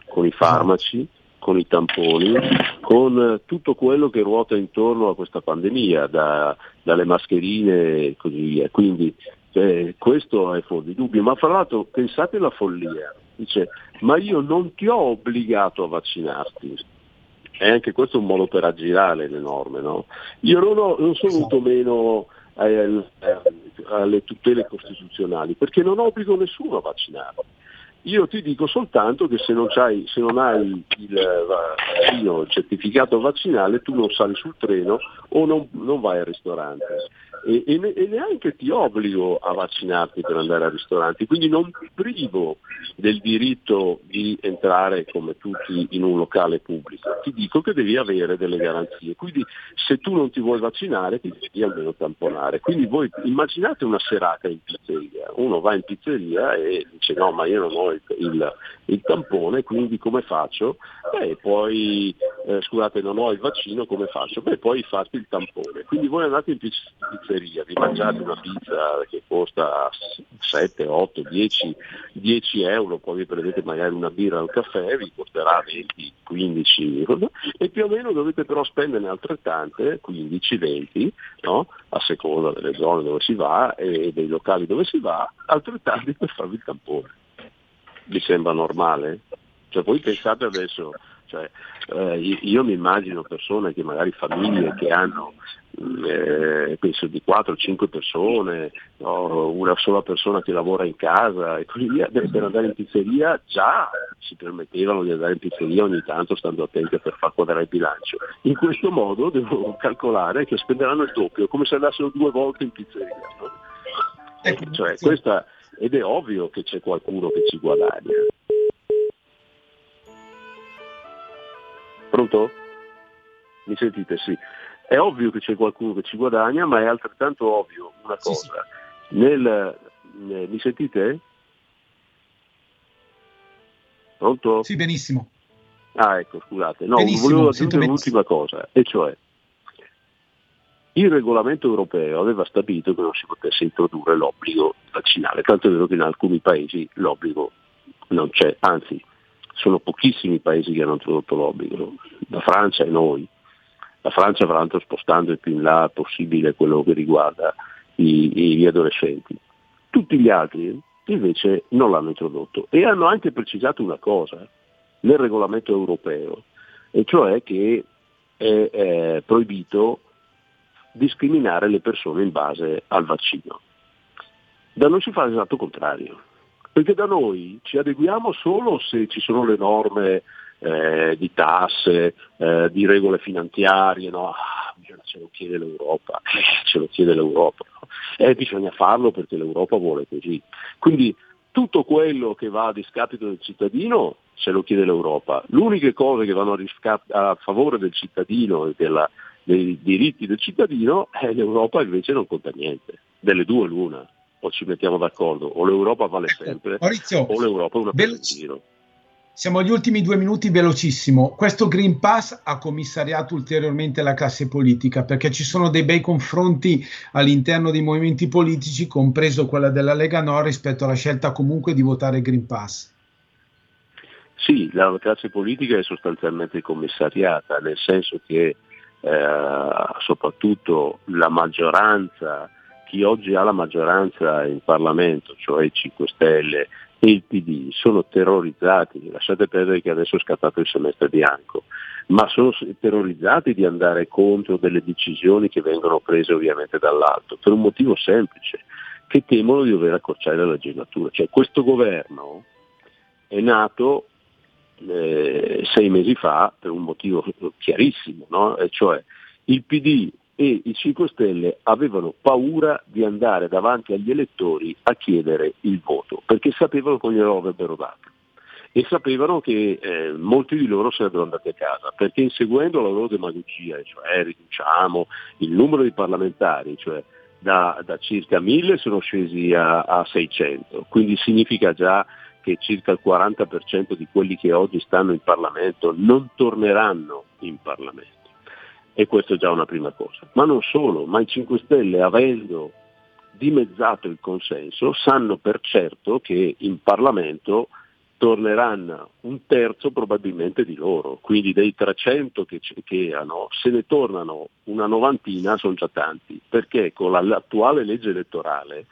con i farmaci, con i tamponi, con tutto quello che ruota intorno a questa pandemia, da, dalle mascherine e così via. Quindi eh, questo è fuori di dubbio. Ma fra l'altro pensate alla follia, dice ma io non ti ho obbligato a vaccinarti, e anche questo è un modo per aggirare le norme. No? Io non, ho, non sono venuto meno eh, alle tutele costituzionali perché non obbligo nessuno a vaccinare. Io ti dico soltanto che se non, se non hai il, vaccino, il certificato vaccinale tu non sali sul treno o non, non vai al ristorante. E, e, e, neanche ti obbligo a vaccinarti per andare al ristorante, quindi non ti privo del diritto di entrare come tutti in un locale pubblico, ti dico che devi avere delle garanzie, quindi se tu non ti vuoi vaccinare ti devi almeno tamponare, quindi voi immaginate una serata in pizzeria, uno va in pizzeria e dice no ma io non ho il, il, il tampone, quindi come faccio? Beh, poi eh, scusate non ho il vaccino, come faccio? Beh, poi fatti il tampone, quindi voi andate in pizzeria pizzeria, vi mangiate una pizza che costa 7, 8, 10, 10 euro, poi vi prendete magari una birra o un caffè, vi costerà 20, 15 e più o meno dovete però spenderne altrettante, 15, 20, no? a seconda delle zone dove si va e dei locali dove si va, altrettanti per farvi il tampone. Vi sembra normale? Cioè voi pensate adesso, cioè, eh, io mi immagino persone che magari famiglie che hanno eh, penso di 4-5 persone, no? una sola persona che lavora in casa e così via, per andare in pizzeria già si permettevano di andare in pizzeria ogni tanto stando attenti per far quadrare il bilancio. In questo modo devo calcolare che spenderanno il doppio, come se andassero due volte in pizzeria. No? Ecco, cioè, questa, ed è ovvio che c'è qualcuno che ci guadagna. Pronto? Mi sentite? Sì. È ovvio che c'è qualcuno che ci guadagna, ma è altrettanto ovvio una cosa. Sì, sì. Nel, eh, mi sentite? Pronto? Sì, benissimo. Ah, ecco, scusate. No, benissimo, volevo aggiungere un'ultima cosa, e cioè il regolamento europeo aveva stabilito che non si potesse introdurre l'obbligo vaccinale, tanto è vero che in alcuni paesi l'obbligo non c'è, anzi sono pochissimi i paesi che hanno introdotto l'obbligo, la Francia e noi. La Francia tra l'altro spostando il più in là possibile quello che riguarda i, gli adolescenti. Tutti gli altri invece non l'hanno introdotto e hanno anche precisato una cosa nel regolamento europeo, e cioè che è, è proibito discriminare le persone in base al vaccino. Da noi si fa l'esatto contrario, perché da noi ci adeguiamo solo se ci sono le norme eh, di tasse, eh, di regole finanziarie, no? ah, ce lo chiede l'Europa, eh, ce lo chiede l'Europa, no? eh, bisogna farlo perché l'Europa vuole così. Quindi tutto quello che va a discapito del cittadino se lo chiede l'Europa. L'unica cosa che vanno a, riscap- a favore del cittadino e della, dei diritti del cittadino, eh, l'Europa invece non conta niente. Delle due l'una, o ci mettiamo d'accordo, o l'Europa vale ecco, sempre, Maurizio, o l'Europa è una giro. Siamo agli ultimi due minuti, velocissimo. Questo Green Pass ha commissariato ulteriormente la classe politica perché ci sono dei bei confronti all'interno dei movimenti politici, compreso quella della Lega Nord, rispetto alla scelta comunque di votare Green Pass. Sì, la classe politica è sostanzialmente commissariata, nel senso che eh, soprattutto la maggioranza, chi oggi ha la maggioranza in Parlamento, cioè i 5 Stelle e il PD sono terrorizzati, lasciate perdere che adesso è scattato il semestre bianco, ma sono terrorizzati di andare contro delle decisioni che vengono prese ovviamente dall'alto, per un motivo semplice, che temono di dover accorciare la legislatura. Cioè questo governo è nato eh, sei mesi fa per un motivo chiarissimo, no? e cioè il PD e i 5 Stelle avevano paura di andare davanti agli elettori a chiedere il voto, perché sapevano che glielo avrebbero dato. E sapevano che eh, molti di loro sarebbero andati a casa, perché inseguendo la loro demagogia, cioè riduciamo il numero di parlamentari, cioè da, da circa 1000 sono scesi a, a 600, quindi significa già che circa il 40% di quelli che oggi stanno in Parlamento non torneranno in Parlamento e questa è già una prima cosa. Ma non solo, ma i 5 Stelle avendo dimezzato il consenso sanno per certo che in Parlamento torneranno un terzo probabilmente di loro, quindi dei 300 che, che hanno, se ne tornano una novantina sono già tanti, perché con l'attuale legge elettorale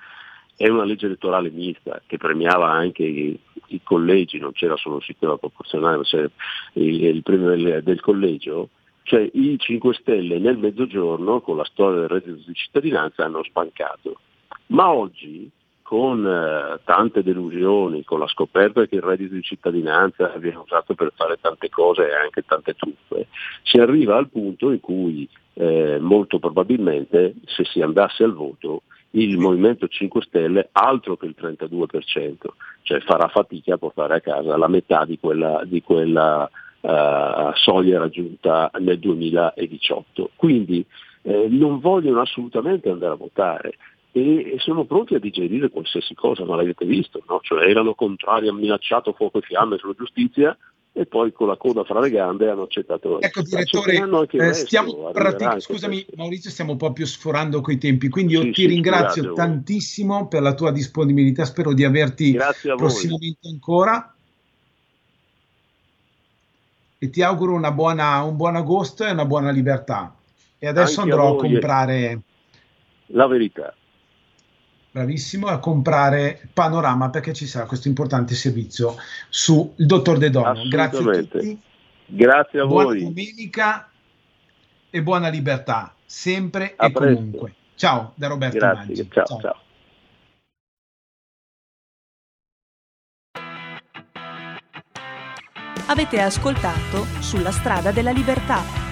è una legge elettorale mista che premiava anche i, i collegi, non c'era solo il sistema proporzionale, ma c'era il, il premio del, del collegio, cioè i 5 Stelle nel mezzogiorno, con la storia del reddito di cittadinanza, hanno spancato. Ma oggi, con eh, tante delusioni, con la scoperta che il reddito di cittadinanza viene usato per fare tante cose e anche tante truffe, si arriva al punto in cui eh, molto probabilmente se si andasse al voto il Movimento 5 Stelle altro che il 32%, cioè farà fatica a portare a casa la metà di quella, di quella uh, soglia raggiunta nel 2018. Quindi eh, non vogliono assolutamente andare a votare e, e, sono pronti a digerire qualsiasi cosa, ma l'avete visto, no? cioè, erano contrari, hanno minacciato fuoco e fiamme sulla giustizia e poi con la coda fra le gambe hanno accettato. Ecco direttore, eh, stiamo pratic- scusami questo. Maurizio, stiamo proprio sforando coi tempi, quindi io sì, ti sì, ringrazio tantissimo per la tua disponibilità, spero di averti prossimamente ancora e ti auguro buona, un buon agosto e una buona libertà. E adesso Anche andrò a, a comprare la verità. Bravissimo a comprare Panorama perché ci sarà questo importante servizio sul dottor De Dono. Grazie a tutti. Grazie a buona voi. Buona domenica e buona libertà, sempre a e presto. comunque. Ciao da Roberto Grazie, ciao. ciao. ciao. Avete ascoltato Sulla strada della libertà